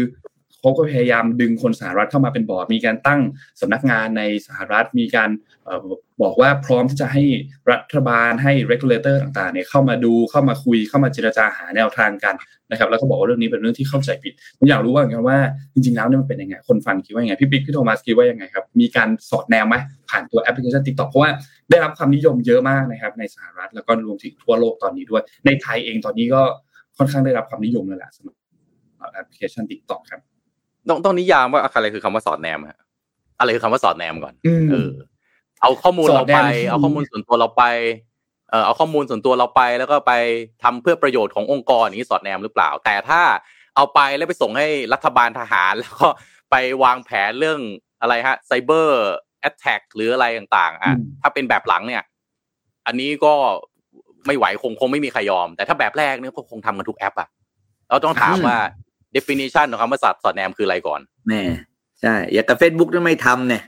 เขาก็พยายามดึงคนสหรัฐเข้ามาเป็นบอร์ด มีการตั้งสำนักงานในสหรัฐ มีการบอกว่าพร้อมที่จะให้รัฐบาลให้ regulator ต่างๆเนี่ยเข้ามาดูเข้ามาคุยเข้ามาเจรจาหาแนวทางกันนะครับแล้วก็บอกว่าเรื่องนี้เป็นเรื่องที่เข้าใจผิดผมอยากรู้ว่ากันว่าจริงๆแล้วเนี่ยมันเป็นยังไงคนฟังคิดว่ายังไงพี่ปิ๊กพี่โทมัสคิดว่ายังไงครับมีการสอดแนวไหมผ่านตัวแอปพลิเคชัน TikTok เพราะว่าได้รับความนิยมเยอะมากนะครับในสหรัฐแล้วก็รวมถึงทั่วโลกตอนนี้ด้วย ในไทยเองตอนนี้ก็ค่อนข้างได้รับความนิยมเลยแหละสำหรับแอปพลิเคชัน TikTok ครับ ต้องต้องนิยามว่าอะไรคือคำว่าสอดแนมฮะอะไรคือคำว่าสอดแนมก่อนเออ เอาข้อมูลเราไป เอาข้อมูลส่วนตัวเราไปเออเอาข้อมูลส่วนตัวเราไป แล้วก็ไปทำเพื่อประโยชน์ขององค์กรอย่างนี้สอดแนมหรือเปล่า แต่ถ้าเอาไปแล้วไปส่งให้รัฐบาลทหาร แล้วก็ไปวางแผนเรื่องอะไรฮะ cyber attack หรืออะไรต่างๆอะถ้าเป็นแบบหลังเนี่ย อันนี้ก็ไม่ไหวคงคงไม่มีใครยอม แต่ถ้าแบบแรกเนี่ยก็คงทำกันทุกแอปอะเราต้องถามว่า definition ของคำว่าสัตว์สอดแนมคืออะไรก่อนแน่ใช่อย่างกับเฟซบุ๊กนี่ไม่ทำเนี่ย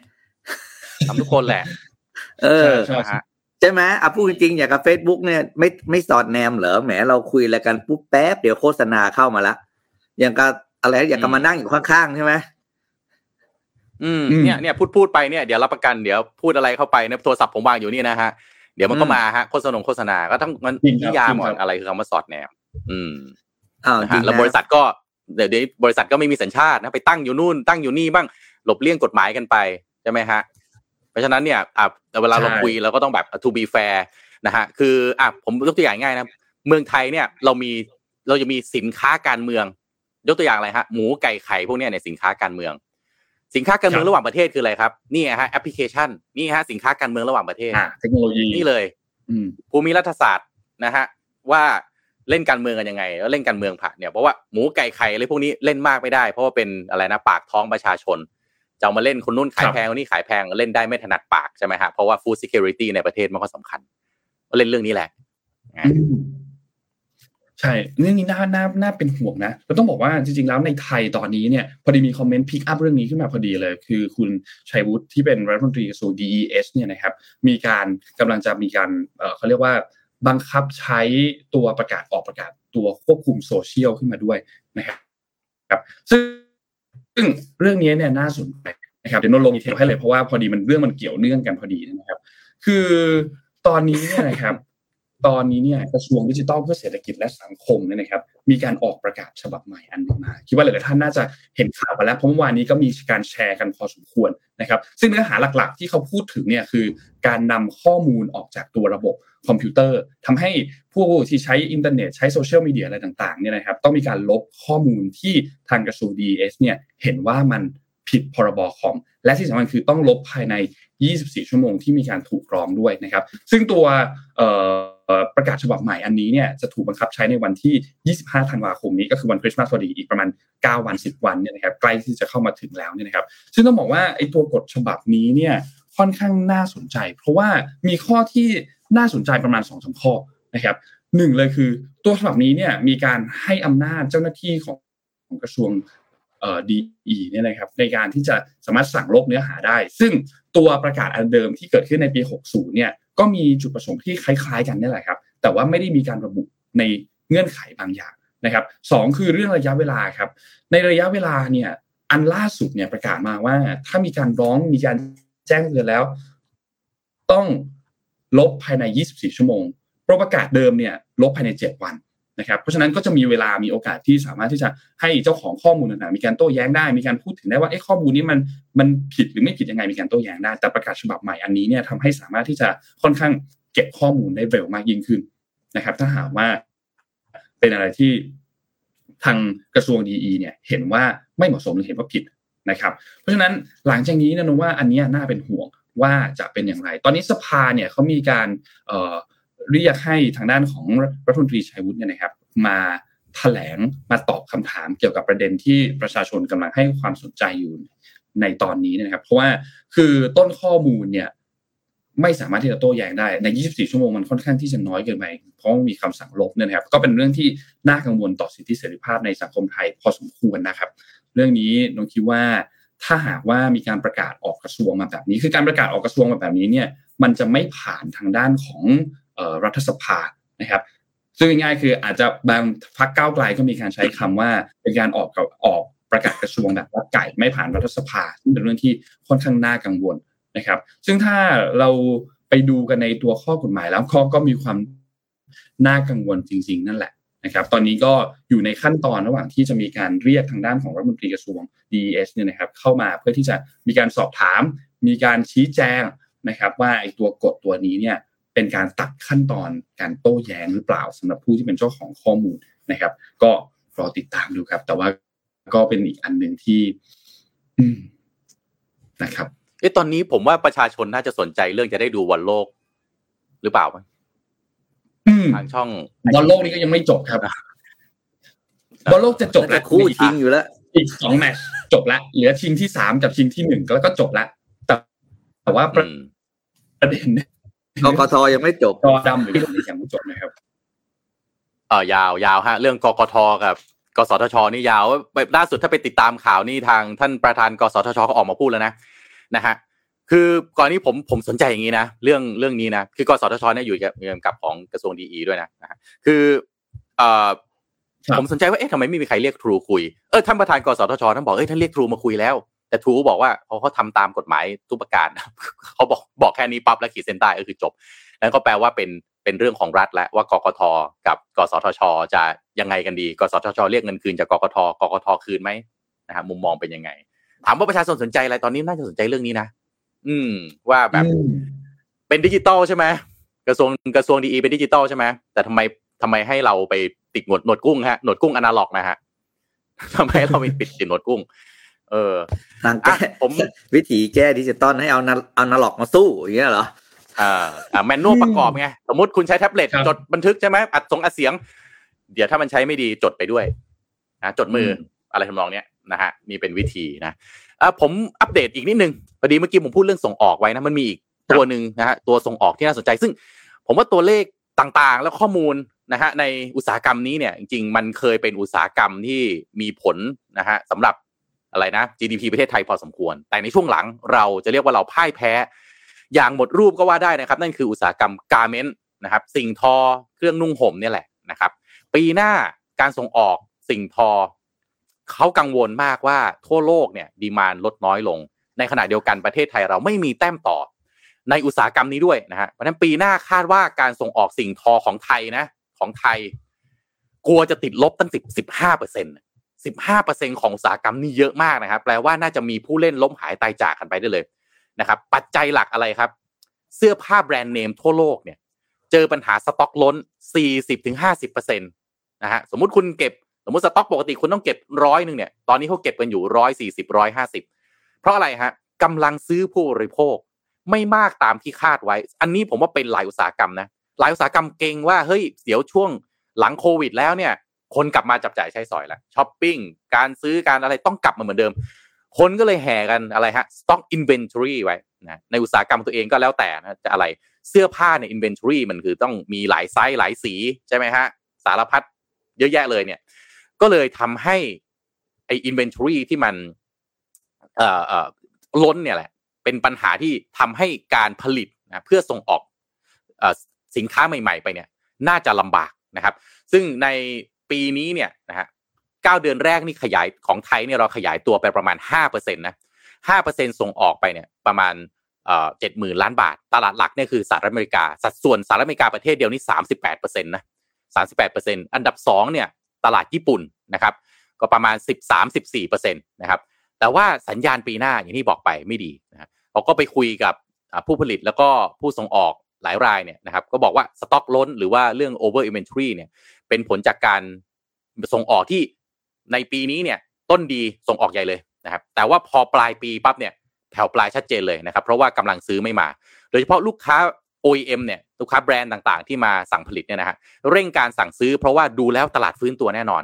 ทำทุกคนแหละ เออใช่ไหมอะพูดจริงๆอย่างกับเฟซบุ๊กเนี่ยไม่ไม่สอดแนมเหรอแหมเราคุยอะไรกันปุ๊บแป๊บเดี๋ยวโฆษณาเข้ามาละอย่างกับอะไรอย่างกับมานั่งอยู่ข้างๆใช่ไหมอืมเนี่ยเนี่ยพูดพูดไปเนี่ยเดี๋ยวรับประกันเดี๋ยวพูดอะไรเข้าไปเนี่ยโทรศัพท์ผมวางอยู่นี่นะฮะเดี๋ยวมันก็มาฮะโฆษณาโฆษณาก็ต้องมันนิยามอะไรคือคำว่าสอดแนม อืมอ่าแล้วบริษัทก็ เดี๋ยวบริษัทก็ไม่มีสัญชาตินะไปตั้งอยู่นู่นตั้งอยู่นี่บ้างหลบเลี่ยงกฎหมายกันไปใช่ไหมฮะเพราะฉะนั้นเนี่ยอะเวลาเราคุยเราก็ต้องแบบ to be fair นะฮะคืออะผมยกตัวอย่างง่ายนะเมืองไทยเนี่ยเรามีเราจะมีสินค้าการเมือง ยกตัวอย่างอะไรฮะหมูไก่ไข่พวกนี้เนี่ยสินค้าการเมือง สินค้าการเมืองระหว่างประเทศคืออะไรครับนี่ฮะแอปพลิเคชันนี่ฮะสินค้าการเมืองระหว่างประเทศเทคโนโลยีนี่เลยภูมิรัฐศาสตร์นะฮะว่า เล่นการเมืองกันยังไงแล้วเล่นการเมืองผ่านเนี่ยเพราะว่าหมูไก่ไข่อะไรพวกนี้เล่นมากไม่ได้ เพราะว่าเป็นอะไรนะปากท้องประชาชนจะมาเล่นคนนู้นขายแพงคนนี้ขายแพงเล่นได้ไม่ถนัดปากใช่ไหมฮะเพราะว่า food security ในประเทศมันก็สำคัญก็เล่นเรื่องนี้แหละใช่เรื่องนี้น่าน่าน่าเป็นห่วงนะเราต้องบอกว่าจริงๆแล้วในไทยตอนนี้เนี่ยพอดีมีคอมเมนต์พิกอัพเรื่องนี้ขึ้นมาพอดีเลย คือคุณชัยวุฒิที่เป็นรัฐมนตรีกระทรวง DES เนี่ยนะครับมีการกำลังจะมีการเขาเรียกว่า บังคับใช้ตัวประกาศออกประกาศตัวควบคุมโซเชียลขึ้นมาด้วยนะครับซึ่งซึ่งเรื่องนี้เนี่ยน่าสนใจนะครับเดี๋ยวนนลง detail ให้เลยเพราะว่าพอดีมันเรื่องมันเกี่ยวเนื่องกันพอดีนะครับ คือตอนนี้เนี่ยนะครับ ตอนนี้เนี่ยกระทรวงดิจิทัลเพื่อเศรษฐกิจและสังคมเนี่ยนะครับ มีการออกประกาศฉบับใหม่อันหนึ่งมาคิดว่าหลายๆท่านน่าจะเห็นข่าวไปแล้วเพราะเมื่อวานนี้ก็มีการแชร์กันพอสมควรนะครับ ซึ่งเนื้อหาหลักๆ ที่เขาพูดถึงเนี่ยคือ การนำข้อมูลออกจากตัวระบบ คอมพิวเตอร์ทำให้ผู้ที่ใช้อินเทอร์เน็ตใช้โซเชียลมีเดียอะไรต่างๆเนี่ยนะครับต้องมีการลบข้อมูลที่ทางกระทรวง DES เนี่ยเห็นว่ามันผิดพรบคอม และที่สำคัญคือต้องลบภายใน 24 ชั่วโมงที่มีการถูกร้องด้วยนะครับ ซึ่งตัวประกาศฉบับใหม่อันนี้เนี่ยจะถูกบังคับใช้ในวันที่ 25 ธันวาคมนี้ก็คือวันคริสต์มาสพอดีอีกประมาณ 9 วัน 10 วันเนี่ยนะครับใกล้ที่จะเข้ามาถึงแล้วเนี่ยนะครับ ซึ่งต้องบอกว่าไอ้ตัวกฎฉบับนี้เนี่ยค่อนข้างน่าสนใจ เพราะว่ามีข้อที่ น่าสนใจประมาณ2อสข้อนะครับหนึ่งเลยคือตัวฉบับนี้เนี่ยมีการให้อำนาจเจ้าหน้าที่ของของกระทรวงเอ่อดีเนี่ยนะครับในการที่จะสามารถสั่งลบเนื้อหาได้ ซึ่งตัวประกาศอันเดิมที่เกิดขึ้นในปี 60 เนี่ยก็มีจุดประสงค์ที่คล้ายๆ กันนี่แหละครับ แต่ว่าไม่ได้มีการระบุในเงื่อนไขบางอย่างนะครับสองคือเรื่องระยะเวลาครับ ในระยะเวลาเนี่ยอันล่าสุดเนี่ยประกาศมาว่า ถ้ามีการร้องมีการแจ้งเตือนแล้ว ต้อง ลบภายใน 24 ชั่วโมงประกาศเดิมเนี่ยลบภายใน 7 วันนะครับเพราะฉะนั้นก็จะมีเวลามีโอกาสที่สามารถที่จะให้เจ้าของข้อมูลต่างๆมีการโต้แย้งได้ มีการพูดถึงได้ว่าไอ้ข้อมูลนี้มันมันผิดหรือไม่ผิดยังไงมีการโต้แย้งได้ แต่ประกาศฉบับใหม่อันนี้เนี่ยทำให้สามารถที่จะค่อนข้างเก็บข้อมูลได้เร็วมากยิ่งขึ้นนะครับ ถ้าหากว่าเป็นอะไรที่ทางกระทรวงดีเนี่ยเห็นว่าไม่เหมาะสมหรือเห็นว่าผิดนะครับ เพราะฉะนั้นหลังจากนี้นะนว่าอันนี้น่าเป็นห่วง ว่าจะเป็นอย่างไร ตอนนี้สภาเนี่ยเขามีการเรียกให้ทางด้านของรัฐมนตรีชัยวุฒิเนี่ยนะครับ มาแถลงมาตอบคำถามเกี่ยวกับประเด็นที่ประชาชนกำลังให้ความสนใจอยู่ในตอนนี้นะครับ เพราะว่าคือต้นข้อมูลเนี่ยไม่สามารถที่จะโต้แย้งได้ใน 24 ชั่วโมงมันค่อนข้างที่จะน้อยเกินไป เพราะมีคำสั่งลบเนี่ยนะครับ ก็เป็นเรื่องที่น่ากังวลต่อสิทธิเสรีภาพในสังคมไทยพอสมควรนะครับ เรื่องนี้น้องคิดว่า ถ้าหากว่ามีการประกาศออกกระทรวงมาแบบนี้ คือการประกาศออกกระทรวงมาแบบนี้เนี่ยมันจะไม่ผ่านทางด้านของรัฐสภานะครับซึ่งง่ายๆคืออาจจะบางพักก้าวไกลก็มีการใช้คำว่าเป็นการออกกับออกประกาศกระทรวงแบบวัดไก่ไม่ผ่านรัฐสภาซึ่งเป็นเรื่องที่ค่อนข้างน่ากังวลนะครับ ซึ่งถ้าเราไปดูกันในตัวข้อกฎหมายแล้วข้อก็มีความน่ากังวลจริง ๆ นั่นแหละ นะครับ ตอนนี้ก็อยู่ในขั้นตอนระหว่างที่จะมีการเรียกทางด้านของรัฐมนตรีกระทรวง DES เนี่ยนะครับเข้ามาเพื่อที่จะมีการสอบถาม มีการชี้แจงนะครับว่าไอ้ตัวกฎตัวนี้เนี่ยเป็นการตัดขั้นตอนการโต้แย้งหรือเปล่าสำหรับผู้ที่เป็นเจ้าของข้อมูลนะครับ ก็รอติดตามดูครับ แต่ว่าก็เป็นอีกอันหนึ่งที่นะครับเอ๊ะตอนนี้ผมว่าประชาชนน่าจะสนใจเรื่องจะได้ดูวันโลกหรือเปล่า ทางช่องบอลโลกนี้ก็ยังไม่จบครับบอลโลกจะจบแล้วคู่ชิงอยู่แล้วอีกสองแมตช์จบแล้วเหลือชิงที่สามกับชิงที่หนึ่งแล้วก็จบแล้วแต่แต่ว่าประเด็นกกทยังไม่จบจอดำหรือยังไม่จบนะครับเออยาวยาวฮะ เรื่องกกทกับกสทชนี่ยาวแบบล่าสุดถ้าไปติดตามข่าวนี่ทางท่านประธานกสทชก็ออกมาพูดแล้วนะนะฮะ คือก่อนนี้ผมผมสนใจอย่างนี้นะเรื่องเรื่องนี้นะคือกสทชเนี่ยอยู่กับของกระทรวงดีด้วยนะนะคือเอ่อผมสนใจว่าเอ๊ะทำไมไม่มีใครเรียกทรูคุยเออท่านประธานกสทชท่านบอกเอ้ยท่านเรียกทรูมาคุยแล้ว แต่ทรูบอกว่าเขาเขาทำตามกฎหมายทุกประการเขาบอกบอกแค่นี้ปั๊บแล้วขีดเส้นใต้ก็คือจบแล้วก็แปลว่าเป็นเป็นเรื่องของรัฐแล้วว่ากกทกับกสทช จะยังไงกันดี กสทช เรียกเงินคืนจากกกทกกทคืนไหมนะฮะมุมมองเป็นยังไง ถามว่าประชาชนสนใจอะไรตอนนี้น่าจะสนใจเรื่องนี้นะ อืม ว่าแบบเป็นดิจิตอลใช่ไหมกระทรวงกระทรวง DE เป็นดิจิตอลใช่ไหมแต่ทำไมทำไมให้เราไปติดหนวดหนวดกุ้งฮะหนวดกุ้งอนาล็อกนะฮะทำไมเราไม่ปิดติดหนวดกุ้ง เออทางแก้ผมวิธีแก้ดิจิตอลให้เอาเอาอนาล็อกมาสู้อย่างเงี้ยเหรออ่าอ่า manual ประกอบไงสมมติคุณใช้แท็บเล็ตจดบันทึกใช่ไหมอัดส่งอัดเสียง เดี๋ยวถ้ามันใช้ไม่ดีจดไปด้วยนะจดมืออะไรทำนองเนี้ยนะฮะนี่เป็นวิธีนะอ่าผมอัปเดตอีกนิดนึง พอดีเมื่อกี้ผมพูดเรื่องส่งออกไว้นะมันมีอีกตัวหนึ่งนะฮะตัวส่งออกที่น่าสนใจ ซึ่งผมว่าตัวเลขต่างๆ แล้วข้อมูลนะฮะในอุตสาหกรรมนี้เนี่ยจริงๆมันเคยเป็นอุตสาหกรรมที่มีผลนะฮะสำหรับอะไรนะ GDP ประเทศไทยพอสมควร แต่ในช่วงหลังเราจะเรียกว่าเราพ่ายแพ้ อย่างหมดรูปก็ว่าได้นะครับ นั่นคืออุตสาหกรรมการเมนต์นะครับ สิ่งทอเครื่องนุ่งห่มนี่แหละนะครับ ปีหน้าการส่งออกสิ่งทอเขากังวลมากว่าทั่วโลกเนี่ยดีมานลดน้อยลง ในขณะเดียวกันประเทศไทยเราไม่มีแต้มต่อ ในอุตสาหกรรมนี้ด้วยนะฮะเพราะฉะนั้นปีหน้าคาดว่าการส่งออกสิ่งทอของไทยนะ ของไทย กลัวจะติดลบตั้งสิบสิบห้าเปอร์เซ็นต์สิบห้าเปอร์เซ็นของอุตสาหกรรมนี่เยอะมากนะครับแปลว่าน่าจะมีผู้เล่นล้มหายตายจากกันไปได้เลยนะครับ ปัจจัยหลักอะไรครับ เสื้อผ้าแบรนด์เนมทั่วโลกเนี่ย เจอปัญหาสต็อกล้นสี่สิบถึงห้าสิบเปอร์เซ็นตนะฮะสมมติคุณเก็บ สมมติสต็อกปกติคุณต้องเก็บร้อยหนึ่งเนี่ย ตอนนี้เขาเก็บกันอยู่ร้อยสี่สิบร้อยห้าสิบ เพราะอะไรฮะกำลังซื้อผู้บริโภคไม่มากตามที่คาดไว้ อันนี้ผมว่าเป็นหลายอุตสาหกรรมนะหลายอุตสาหกรรมเก่งว่าเฮ้ยเดี๋ยวช่วงหลังโควิด แล้วเนี่ยคนกลับมาจับจ่ายใช้สอยแล้วช้อปปิ้งการซื้อการอะไรต้องกลับมาเหมือนเดิม คนก็เลยแห่กันอะไรฮะ stock inventory ไว้นะในอุตสาหกรรมตัวเองก็แล้วแต่นะจะอะไรเสื้อผ้าใน inventory มันคือต้องมีหลายไซส์หลายสีใช่ไหมฮะสารพัดเยอะแยะเลยเนี่ย ก็เลยทำให้ไอ้ inventory ที่มัน ล้นเนี่ยแหละ เป็นปัญหาที่ทำให้การผลิตนะเพื่อส่งออกอสินค้าใหม่ ๆ ไปเนี่ย น่าจะลำบากนะครับ ซึ่งในปีนี้เนี่ยนะฮะเก้าเดือนแรกนี่ขยายของไทยเนี่ยเราขยายตัวไปประมาณห้าเปอร์เซ็นต์นะห้าเปอร์เซ็นส่งออกไปเนี่ยประมาณเจ็ดหมื่นล้านบาท ตลาดหลักเนี่ยคือสหรัฐอเมริกา สัดส่วนสหรัฐอเมริกาประเทศเดียวนี่สามสิบแปดเปอร์เซ็นต์นะสามสิบแปดเปอร์เซ็นต์อันดับสองเนี่ยตลาดญี่ปุ่นนะครับ ก็ประมาณสิบสามสิบสี่เปอร์เซ็นต์นะครับ แต่ว่าสัญญาณปีหน้าอย่างที่บอกไปไม่ดีนะเราก็ไปคุยกับผู้ผลิตแล้วก็ผู้ส่งออกหลายรายเนี่ยนะครับก็บอกว่าสต็อกล้นหรือว่าเรื่อง over inventory เนี่ยเป็นผลจากการส่งออกที่ในปีนี้เนี่ยต้นดีส่งออกใหญ่เลยนะครับแต่ว่าพอปลายปีปั๊บเนี่ยแผ่วปลายชัดเจนเลยนะครับ เพราะว่ากำลังซื้อไม่มา โดยเฉพาะลูกค้า OEM เนี่ยลูกค้าแบรนด์ต่างๆ ที่มาสั่งผลิตเนี่ยนะฮะเร่งการสั่งซื้อเพราะว่าดูแล้วตลาดฟื้นตัวแน่นอน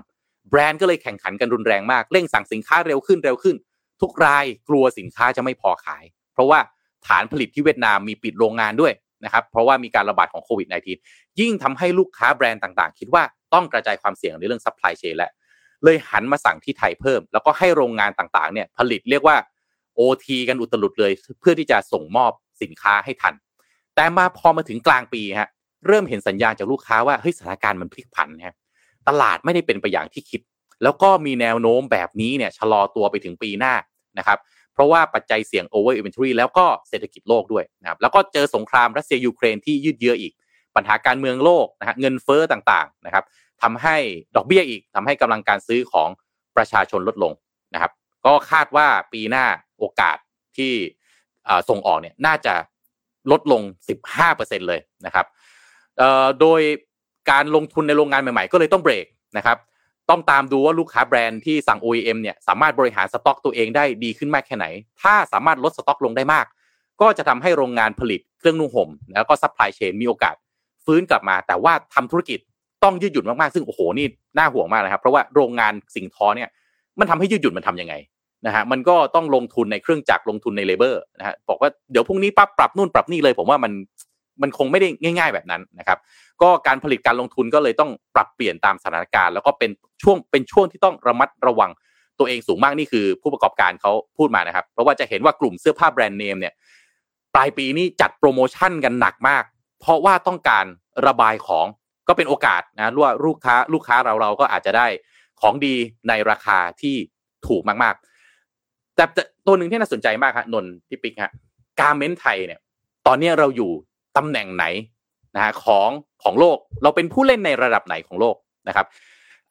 แบรนด์ก็เลยแข่งขันกันรุนแรงมาก เร่งสั่งสินค้าเร็วขึ้นเร็วขึ้น ทุกรายกลัวสินค้าจะไม่พอขาย เพราะว่าฐานผลิตที่เวียดนามมีปิดโรงงานด้วยนะครับ เพราะว่ามีการระบาดของโควิด -19 ยิ่งทำให้ลูกค้าแบรนด์ต่างๆ คิดว่าต้องกระจายความเสี่ยงในเรื่องซัพพลายเชนและเลยหันมาสั่งที่ไทยเพิ่ม แล้วก็ให้โรงงานต่างๆเนี่ยผลิตเรียกว่า OT กันอุตลุดเลยเพื่อที่จะส่งมอบสินค้าให้ทัน แต่มาพอมาถึงกลางปีฮะเริ่มเห็นสัญญาณจากลูกค้าว่าเฮ้ยสถานการณ์มันพลิกผันฮะ ตลาดไม่ได้เป็นไปอย่างที่คิด แล้วก็มีแนวโน้มแบบนี้เนี่ยชะลอตัวไปถึงปีหน้านะครับเพราะว่าปัจจัยเสี่ยง over inventory แล้วก็เศรษฐกิจโลกด้วยนะครับแล้วก็เจอสงครามรัสเซียยูเครนที่ยืดเยื้ออีก ปัญหาการเมืองโลกนะฮะเงินเฟ้อต่างๆนะครับทำให้ดอกเบี้ยอีกทำให้กำลังการซื้อของประชาชนลดลงนะครับ ก็คาดว่าปีหน้าโอกาสที่ส่งออกเนี่ยน่าจะลดลง 15%เลยนะครับโดย การลงทุนในโรงงานใหม่ๆ ก็เลยต้องเบรกนะครับต้องตามดูว่าลูกค้าแบรนด์ที่สั่ง OEM เนี่ยสามารถบริหารสต็อกตัวเองได้ดีขึ้นมากแค่ไหน ถ้าสามารถลดสต็อกลงได้มาก ก็จะทำให้โรงงานผลิตเครื่องนุ่งห่ม แล้วก็ซัพพลายเชนมีโอกาสฟื้นกลับมา แต่ว่าทำธุรกิจต้องยืดหยุ่นมากๆ ซึ่งโอ้โหนี่น่าห่วงมากนะครับ เพราะว่าโรงงานสิ่งทอเนี่ยมันทำให้ยืดหยุ่นมันทำยังไงนะฮะมันก็ต้องลงทุนในเครื่องจักรลงทุนใน labor นะฮะบอกว่าเดี๋ยวพรุ่งนี้ปั๊บปรับนู่นปรับนี่เลย ผมว่ามัน มันคงไม่ได้ง่าย ๆ แบบนั้นนะครับก็การผลิตการลงทุนก็เลยต้องปรับเปลี่ยนตามสถานการณ์ แล้วก็เป็นช่วงเป็นช่วงที่ต้องระมัดระวังตัวเองสูงมากนี่คือผู้ประกอบการเขาพูดมานะครับ เพราะว่าจะเห็นว่ากลุ่มเสื้อผ้าแบรนด์เนมเนี่ยปลายปีนี้จัดโปรโมชั่นกันหนักมาก เพราะว่าต้องการระบายของก็เป็นโอกาสนะว่าลูกค้าลูกค้าเราเราก็อาจจะได้ของดีในราคาที่ถูกมากๆ แต่ตัวหนึ่งที่น่าสนใจมากครับนนพี่ปิ๊กฮะการเม้นไทยเนี่ย ตอนนี้เราอยู่ ตำแหน่งไหนนะฮะของของโลก เราเป็นผู้เล่นในระดับไหนของโลกนะครับ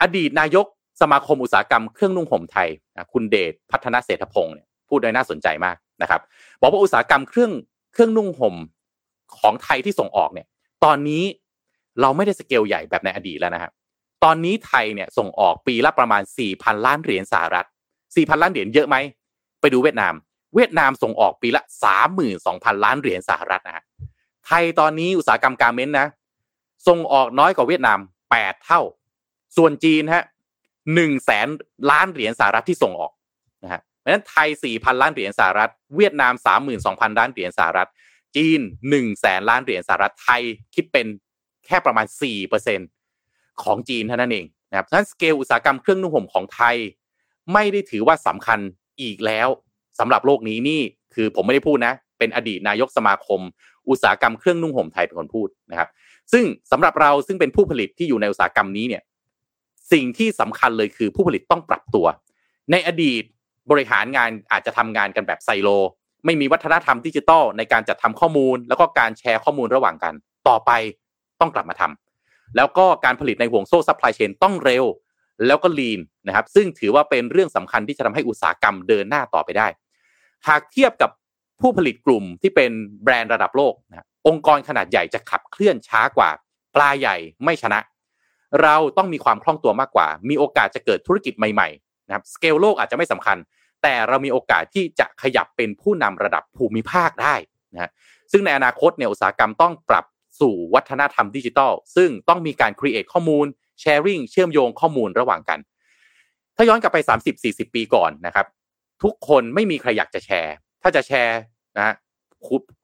อดีตนายกสมาคมอุตสาหกรรมเครื่องนุ่งห่มไทยคุณเดชพัฒนาเศรษฐพงศ์เนี่ยพูดได้น่าสนใจมากนะครับ บอกว่าอุตสาหกรรมเครื่องเครื่องนุ่งห่มของไทยที่ส่งออกเนี่ย ตอนนี้เราไม่ได้สเกลใหญ่แบบในอดีตแล้วนะครับตอนนี้ไทยเนี่ยส่งออกปีละประมาณ 4,000 ล้านเหรียญสหรัฐ 4,000 ล้านเหรียญเยอะไหม ไปดูเวียดนาม เวียดนามส่งออกปีละ 32,000 ล้านเหรียญสหรัฐนะฮะ ไทยตอนนี้อุตสาหกรรมการเม้นนะส่งออกน้อยกว่าเวียดนามแปดเท่า ส่วนจีนฮะหนึ่งแสนล้านเหรียญสหรัฐที่ส่งออกนะฮะเพราะฉะนั้นไทยสี่พันล้านเหรียญสหรัฐ เวียดนามสามหมื่นสองพันล้านเหรียญสหรัฐ จีนหนึ่งแสนล้านเหรียญสหรัฐไทยคิดเป็นแค่ประมาณสี่เปอร์เซ็นของจีนเท่านั้นเองนะครับฉะนั้นสเกลอุตสาหกรรมเครื่องนุ่งห่มของไทย ไม่ได้ถือว่าสำคัญอีกแล้วสำหรับโลกนี้นี่คือผมไม่ได้พูดนะ เป็นอดีตนายกสมาคม อุตสาหกรรมเครื่องนุ่งห่มไทยเป็นคนพูดนะครับ ซึ่งสำหรับเราซึ่งเป็นผู้ผลิตที่อยู่ในอุตสาหกรรมนี้เนี่ยสิ่งที่สำคัญเลยคือผู้ผลิตต้องปรับตัว ในอดีตบริหารงานอาจจะทำงานกันแบบไซโล ไม่มีวัฒนธรรมดิจิทัลในการจัดทำข้อมูล แล้วก็การแชร์ข้อมูลระหว่างกัน ต่อไปต้องกลับมาทำแล้วก็การผลิตในห่วงโซ่ซัพพลายเชนต้องเร็ว แล้วก็ลีนนะครับ ซึ่งถือว่าเป็นเรื่องสำคัญที่จะทำให้อุตสาหกรรมเดินหน้าต่อไปได้ หากเทียบกับ ผู้ผลิตกลุ่มที่เป็นแบรนด์ระดับโลกนะองค์กรขนาดใหญ่จะขับเคลื่อนช้ากว่า ปลาใหญ่ไม่ชนะ เราต้องมีความคล่องตัวมากกว่า มีโอกาสจะเกิดธุรกิจใหม่ๆนะครับสเกลโลกอาจจะไม่สำคัญ แต่เรามีโอกาสที่จะขยับเป็นผู้นำระดับภูมิภาคได้นะซึ่งในอนาคตเนี่ยอุตสาหกรรมต้องปรับสู่วัฒนธรรมดิจิทัล ซึ่งต้องมีการ create ข้อมูล sharing เชื่อมโยงข้อมูลระหว่างกัน ถ้าย้อนกลับไป 30-40 ปีก่อนนะครับ ทุกคนไม่มีใครอยากจะแชร์ ถ้าจะแชร์นะฮะ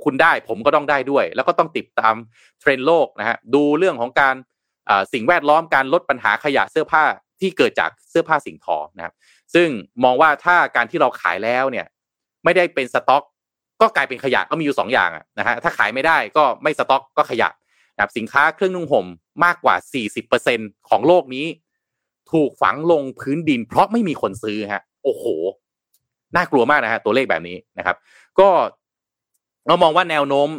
คุณได้ผมก็ต้องได้ด้วย แล้วก็ต้องติดตามเทรนด์โลกนะฮะดูเรื่องของการสิ่งแวดล้อมการลดปัญหาขยะเสื้อผ้าที่เกิดจากเสื้อผ้าสิ่งทอนะครับ ซึ่งมองว่าถ้าการที่เราขายแล้วเนี่ย ไม่ได้เป็นสต็อก ก็กลายเป็นขยะก็มีอยู่สองอย่างนะฮะถ้าขายไม่ได้ก็ไม่สต็อกก็ขยะนะครับสินค้าเครื่องนุ่งห่มมากกว่า 40%ของโลกนี้ ถูกฝังลงพื้นดิน เพราะไม่มีคนซื้อฮะ โอ้โห น่ากลัวมากนะฮะตัวเลขแบบนี้นะครับ ก็เรามองว่าแนวโน้ม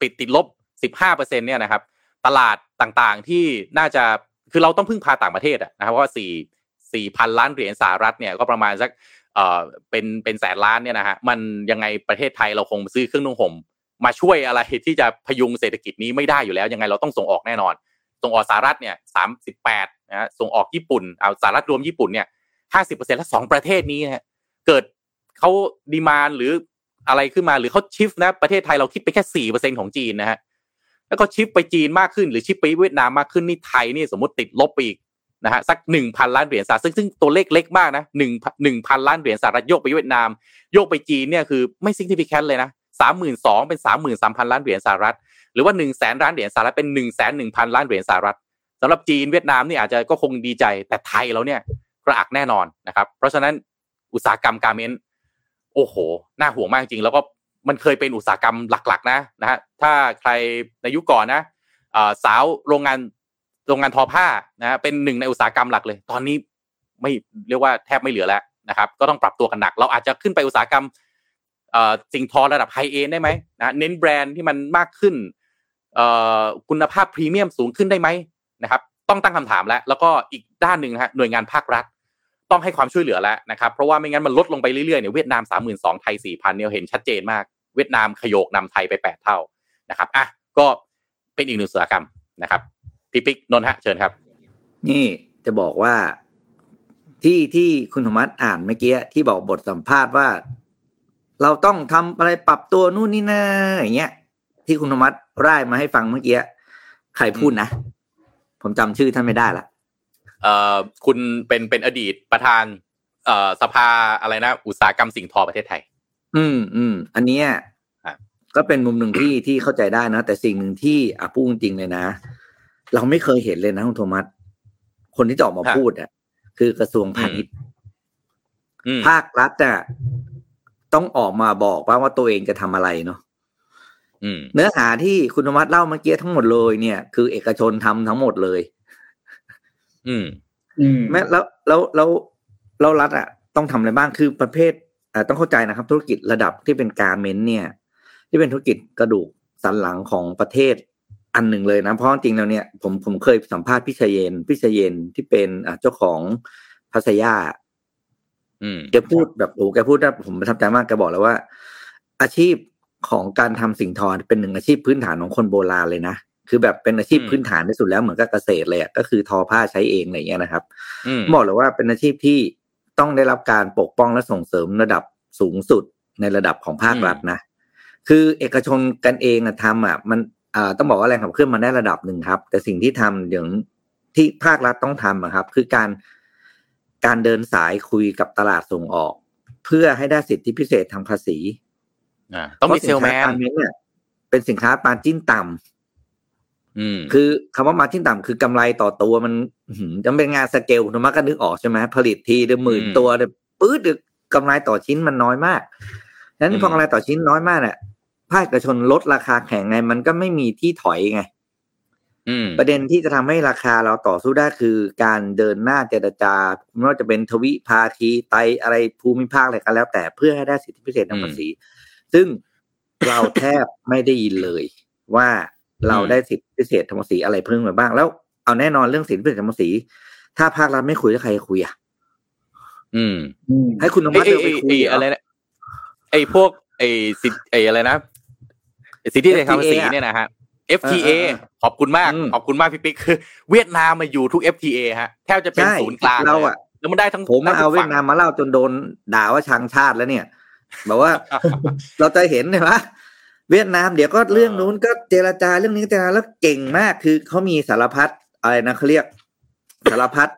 ปิดติดลบ 15%เนี่ยนะครับ ตลาดต่างๆที่น่าจะคือเราต้องพึ่งพาต่างประเทศนะครับเพราะว่าสี่สี่พันล้านเหรียญสหรัฐเนี่ยก็ประมาณสักเอ่อเป็นเป็นแสนล้านเนี่ยนะฮะมันยังไงประเทศไทยเราคงซื้อเครื่องนุ่งห่มมาช่วยอะไรที่จะพยุงเศรษฐกิจนี้ไม่ได้อยู่แล้ว ยังไงเราต้องส่งออกแน่นอน ส่งออกสหรัฐเนี่ยสามสิบแปดนะฮะส่งออกญี่ปุ่นเอาสหรัฐรวมญี่ปุ่นเนี่ยห้าสิบเปอร์เซ็นต์และสองประเทศนี้นะ เกิดเขาดีมานหรืออะไรขึ้นมาหรือเขาชิฟนะประเทศไทยเราคิดไปแค่สี่เปอร์เซ็นของจีนนะฮะแล้วก็ชิปไปจีนมากขึ้นหรือชิปไปเวียดนามมากขึ้นนี่ไทยนี่สมมติติดลบไปอีกนะฮะสักหนึ่งพันล้านเหรียญสหรัฐซึ่งซึ่งตัวเลขเล็กมากนะหนึ่งหนึ่งพันล้านเหรียญสหรัฐโยกไปเวียดนาม โยกไปจีนเนี่ยคือไม่ซิงที่พิแคนเลยนะสามหมื่นสองเป็นสามหมื่นสามพันล้านเหรียญสหรัฐหรือว่าหนึ่งแสนล้านเหรียญสหรัฐเป็นหนึ่งแสนหนึ่งพันล้านเหรียญสหรัฐสำหรับจีนเวียดนามนี่อาจจะก็คงดีใจแต่ไทยเราเนี่ยกระอักแน่นอนนะครับ เพราะฉะนั้น อุตสาหกรรมการเมนโอ้โห น่าห่วงมากจริง แล้วก็มันเคยเป็นอุตสาหกรรมหลัก ๆ นะนะฮะถ้าใครในยุคก่อนนะสาวโรงงานโรงงานทอผ้านะเป็นหนึ่งในอุตสาหกรรมหลักเลย ตอนนี้ไม่เรียกว่าแทบไม่เหลือแล้วนะครับ ก็ต้องปรับตัวกันหนัก เราอาจจะขึ้นไปอุตสาหกรรมสิ่งทอระดับไฮเอ็นได้ไหมนะเน้นแบรนด์ที่มันมากขึ้นคุณภาพพรีเมียมสูงขึ้นได้ไหมนะครับ ต้องตั้งคำถามแล้ว แล้วก็อีกด้านหนึ่งฮะหน่วยงานภาครัฐ ต้องให้ความช่วยเหลือแล้วนะครับ เพราะว่าไม่งั้นมันลดลงไปเรื่อยๆเนี่ยเวียดนามสามหมื่นสองไทยสี่พันเนี่ยเห็นชัดเจนมาก เวียดนามขยโยกนำไทยไปแปดเท่านะครับอะก็เป็นอีกหนึ่งอุตสาหกรรมนะครับพี่ปิ๊กนนท์ฮะเชิญครับ นี่จะบอกว่าที่ที่คุณธรรมัสอ่านเมื่อกี้ที่บอกบทสัมภาษณ์ว่า เราต้องทำอะไรปรับตัวนู่นนี่นะอย่างเงี้ย ที่คุณธรรมัสร่ายมาให้ฟังเมื่อกี้ใครพูดนะ ผมจำชื่อท่านไม่ได้ละเอ่อ คุณเป็นเป็นอดีตประธานเอ่อสภาอะไรนะ อุตสาหกรรมสิ่งทอประเทศไทย อืมอืมอันเนี้ยก็เป็นมุมหนึ่งที่ที่เข้าใจได้นะ แต่สิ่งหนึ่งที่อะพูดจริงเลยนะ เราไม่เคยเห็นเลยนะคุณโทมัสคนที่จะออกมาพูดอะ คือกระทรวงพาณิชย์ภาครัฐอะต้องออกมาบอกว่าว่าตัวเองจะทำอะไรเนาะเนื้อหาที่คุณธรรมัสเล่าเมื่อกี้ทั้งหมดเลยเนี่ย คือเอกชนทำทั้งหมดเลย อืม อืมแม้แล้วแล้วแล้วแล้วรัฐอะ ต้องทำอะไรบ้างคือประเภทอ่าต้องเข้าใจนะครับ ธุรกิจระดับที่เป็นการเมนเนี่ย ที่เป็นธุรกิจกระดูกสันหลังของประเทศอันหนึ่งเลยนะ เพราะจริงแล้วเนี่ยผมผมเคยสัมภาษณ์พี่ชเยนพี่ชเยนที่เป็นอ่าเจ้าของพัสยาแกพูดแบบโอ้แกพูดได้ผมประทับใจมากแกบอกแล้วว่า อาชีพของการทำสิ่งทอเป็นหนึ่งอาชีพพื้นฐานของคนโบราณเลยนะ คือแบบเป็นอาชีพพื้นฐานที่สุดแล้วเหมือนกับเกษตรเลยก็คือทอผ้าใช้เองอะไรเงี้ยนะครับบอกเลยว่าเป็นอาชีพที่ต้องได้รับการปกป้องและส่งเสริมระดับสูงสุดในระดับของภาครัฐนะ คือเอกชนกันเองอะทำอะมันต้องบอกว่าแรงขับเคลื่อนมาได้ระดับหนึ่งครับ แต่สิ่งที่ทำอย่างที่ภาครัฐต้องทำครับ คือการการเดินสายคุยกับตลาดส่งออก เพื่อให้ได้สิทธิพิเศษทางภาษีต้องมีเซลแมนเนี่ยเป็นสินค้าปาจิ้นต่ำ คือคำว่ามาจิ้นต่ำคือกำไรต่อตัวมันจะเป็นงานสเกลธรรมะก็นึกออกใช่ไหมผลิตทีเดือหมื่นตัวเดือปื๊ดเดือกำไรต่อชิ้นมันน้อยมากดังนั้นพอกำไรต่อชิ้นน้อยมากเนี่ยภาคเอกชนลดราคาแข่งไง มันก็ไม่มีที่ถอยไงประเด็นที่จะทำให้ราคาเราต่อสู้ได้คือการเดินหน้าเจรจาไม่ว่าจะเป็นทวิภาคีไตอะไรภูมิภาคอะไรก็แล้ว แต่เพื่อให้ได้สิทธิพิเศษทางภาษี ซึ่งเราแทบไม่ได้ยินเลยว่า เราได้สิทธิพิเศษทางภาษีอะไรเพิ่มมาบ้าง แล้วเอาแน่นอนเรื่องสิทธิพิเศษทางภาษีถ้าภาครัฐไม่คุยแล้วใครคุยอะอืม ให้คุณนวัดเดินไปคุยอะไรนะไอ้พวกไอ้สิไอ้อะไรนะสิทธิในทางภาษีเนี่ยนะฮะ FTA ขอบคุณมาก ขอบคุณมากพี่ปิ๊กคือ เวียดนามมาอยู่ทุก FTA ฮะแทบจะเป็นศูนย์กลางเราอะแล้วมันได้ทั้งผมมาเอาเวียดนามมาเล่าจนโดนด่าว่าชังชาติแล้วเนี่ยแบบว่าเราจะเห็นเลยว่า เวียดนามเดี๋ยวก็เรื่องนู้นก็เจรจาเรื่องนี้เจรจาแล้วเก่งมากคือเขามีสารพัดอะไรนะเขาเรียกสารพัด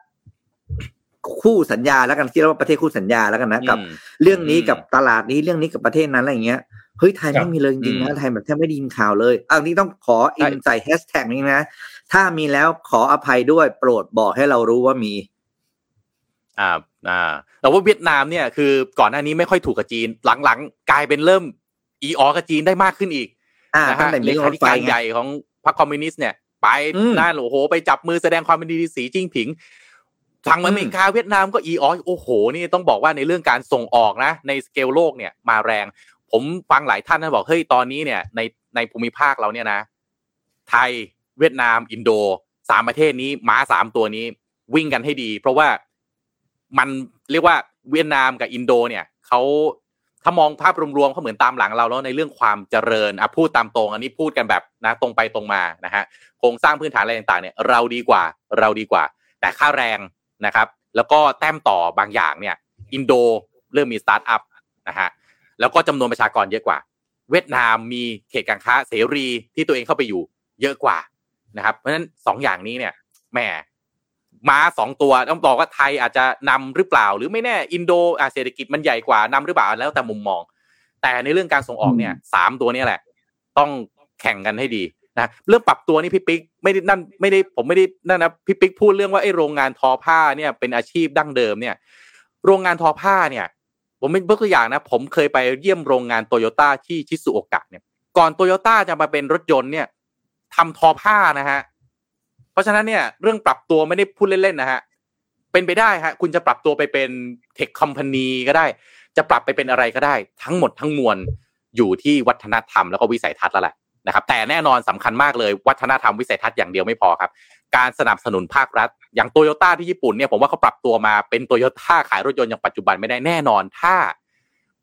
คู่สัญญาแล้วกันที่เรียกว่าประเทศคู่สัญญาแล้วกันนะกับ เรื่องนี้กับตลาดนี้เรื่องนี้กับประเทศนั้นอะไรอย่างเงี้ยเฮ้ยไทยไม่มีเลยจริงๆนะไทยแบบแทบไม่ดีนข่าวเลยอันนี้ต้องขออินใส่แฮชแท็กนี้นะถ้ามีแล้วขออภัยด้วยโปรดบอกให้เรารู้ว่ามี อ่าอ่าแต่ว่าเวียดนามเนี่ยคือก่อนหน้านี้ไม่ค่อยถูกกับจีน หลังๆ กลายเป็นเริ่ม อีออกับจีนได้มากขึ้นอีกนะฮะเลขาธิการใหญ่ของพรรคคอมมิวนิสต์เนี่ย ไปนั่นโอ้โห ไปจับมือแสดงความเป็นดีสีจิ้นผิงทางอเมริกาเวียดนามก็อีออโอ้โห นี่ต้องบอกว่าในเรื่องการส่งออกนะ ในสเกลโลกเนี่ยมาแรง ผมฟังหลายท่านนะบอกเฮ้ยตอนนี้เนี่ย ในในภูมิภาคเราเนี่ยนะ ไทยเวียดนาม อินโดสามประเทศนี้ม้าสามตัวนี้ วิ่งกันให้ดี เพราะว่ามันเรียกว่าเวียดนามกับอินโดเนี่ยเขา ถ้ามองภาพรวมๆเขาเหมือนตามหลังเราแล้วในเรื่องความเจริญอะพูดตามตรง อันนี้พูดกันแบบนะตรงไปตรงมานะฮะโครงสร้างพื้นฐานอะไรต่างๆเนี่ยเราดีกว่าเราดีกว่า แต่ค่าแรงนะครับ แล้วก็แต้มต่อบางอย่างเนี่ย อินโดเริ่มมีสตาร์ทอัพนะฮะแล้วก็จำนวนประชากรเยอะกว่า เวียดนามมีเขตการค้าเสรีที่ตัวเองเข้าไปอยู่เยอะกว่านะครับ เพราะฉะนั้นสองอย่างนี้เนี่ยแหม มาสองตัวต้องบอกว่าไทยอาจจะนำหรือเปล่า หรือไม่แน่อินโดอาเศรษฐกิจมันใหญ่กว่านำหรือเปล่าแล้วแต่มุมมอง แต่ในเรื่องการส่งออกเนี่ยสามตัวนี้แหละ ต้องแข่งกันให้ดีนะเรื่องปรับตัวนี่พี่ปิ๊กไม่ได้นั่นไม่ได้ผมไม่ได้นั่นนะพี่ปิ๊กพูดเรื่องว่าไอ้โรงงานทอผ้าเนี่ยเป็นอาชีพดั้งเดิมเนี่ย โรงงานทอผ้าเนี่ย ผมเป็นตัวอย่างนะ ผมเคยไปเยี่ยมโรงงานโตโยต้าที่ชิซุโอกะเนี่ย ก่อนโตโยต้าจะมาเป็นรถยนต์เนี่ยทำทอผ้านะฮะ ราะฉะนั้นเนี่ยเรื่องปรับตัวไม่ได้พูดเล่นๆนะฮะเป็นไปได้ฮะคุณจะปรับตัวไปเป็นเทคคอมพานีก็ได้ จะปรับไปเป็นอะไรก็ได้ ทั้งหมดทั้งมวลอยู่ที่วัฒนธรรมแล้วก็วิสัยทัศน์แล้วแหละนะครับ แต่แน่นอนสำคัญมากเลยวัฒนธรรมวิสัยทัศน์อย่างเดียวไม่พอครับ การสนับสนุนภาครัฐ อย่างโตโยต้าที่ญี่ปุ่นเนี่ยผมว่าเขาปรับตัวมาเป็นโตโยต้าขายรถยนต์อย่างปัจจุบันไม่ได้แน่นอนถ้า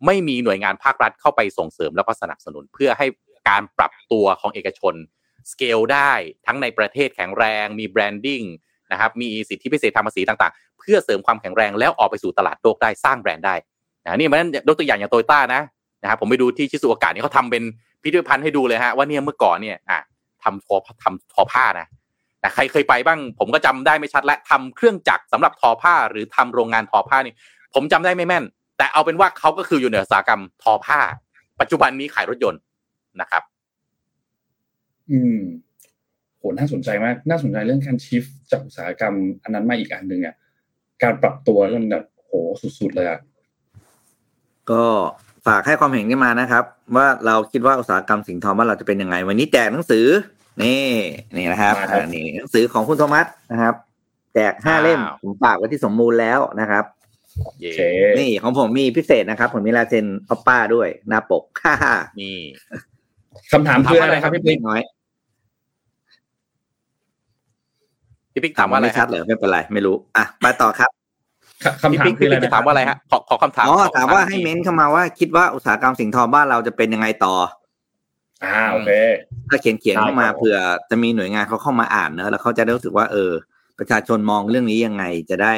ไม่มีหน่วยงานภาครัฐเข้าไปส่งเสริมแล้วก็สนับสนุนเพื่อให้การปรับตัวของเอกชน สเกลได้ทั้งในประเทศแข็งแรง มีแบรนดิ้งนะครับมีสิทธิพิเศษทางภาษีต่างๆ เพื่อเสริมความแข็งแรงแล้วออกไปสู่ตลาดโลกได้สร้างแบรนด์ได้นะนี่มันยกตัวอย่างอย่างโตโยต้านะนะครับผมไปดูที่ชิซูโอกานี่เขาทาเป็นพิพิธภัณฑ์ให้ดูเลยฮะว่าเนี่ยเมื่อก่อนเนี่ยอะทำทอทำทอผ้านะแต่ใครเคยไปบ้าง ผมก็จำได้ไม่ชัดและทำเครื่องจักรสำหรับทอผ้า หรือทำโรงงานทอผ้านี่ ผมจำได้ไม่แม่น แต่เอาเป็นว่าเขาก็คืออยู่ในอุตสาหกรรมทอผ้า ปัจจุบันนี้ขายรถยนต์นะครับ อืมโหน่าสนใจมาก น่าสนใจเรื่องการชิฟจากอุตสาหกรรม อันนั้นมาอีกอันหนึ่งอะการปรับตัวมันแบบโหสุดๆเลยอะก็ฝากให้ความเห็นกันมานะครับ ว่าเราคิดว่าอุตสาหกรรมสิ่งทอบ้านเราจะเป็นยังไง วันนี้แจกหนังสือ นี่นี่นะครับนี่หนังสือของคุณโทมัสนะครับ แจกห้าเล่มผมฝากไว้ที่สมมูลแล้วนะครับนี่ของผมมีพิเศษนะครับ ผมมีลายเซ็นออปป้าด้วยหน้าปกฮ่าฮ่านี่ คำถามคืออะไรครับพี่ปิ๊กน้อยพี่ปิ๊กถามว่าอะไรชัดเหรอไม่เป็นไรไม่รู้อะไปต่อครับคำถามคืออะไรจะถามว่าอะไรฮะขอขอคำถามอ๋อถามว่าให้เม้นเข้ามาว่า คิดว่าอุตสาหกรรมสิ่งทอบ้านเราจะเป็นยังไงต่ออ่าโอเคถ้าเขียนเขียนเข้ามาเผื่อจะมีหน่วยงานเขาเข้ามาอ่านเนอะแล้วเขาจะรู้สึกว่าเออ ประชาชนมองเรื่องนี้ยังไงจะได้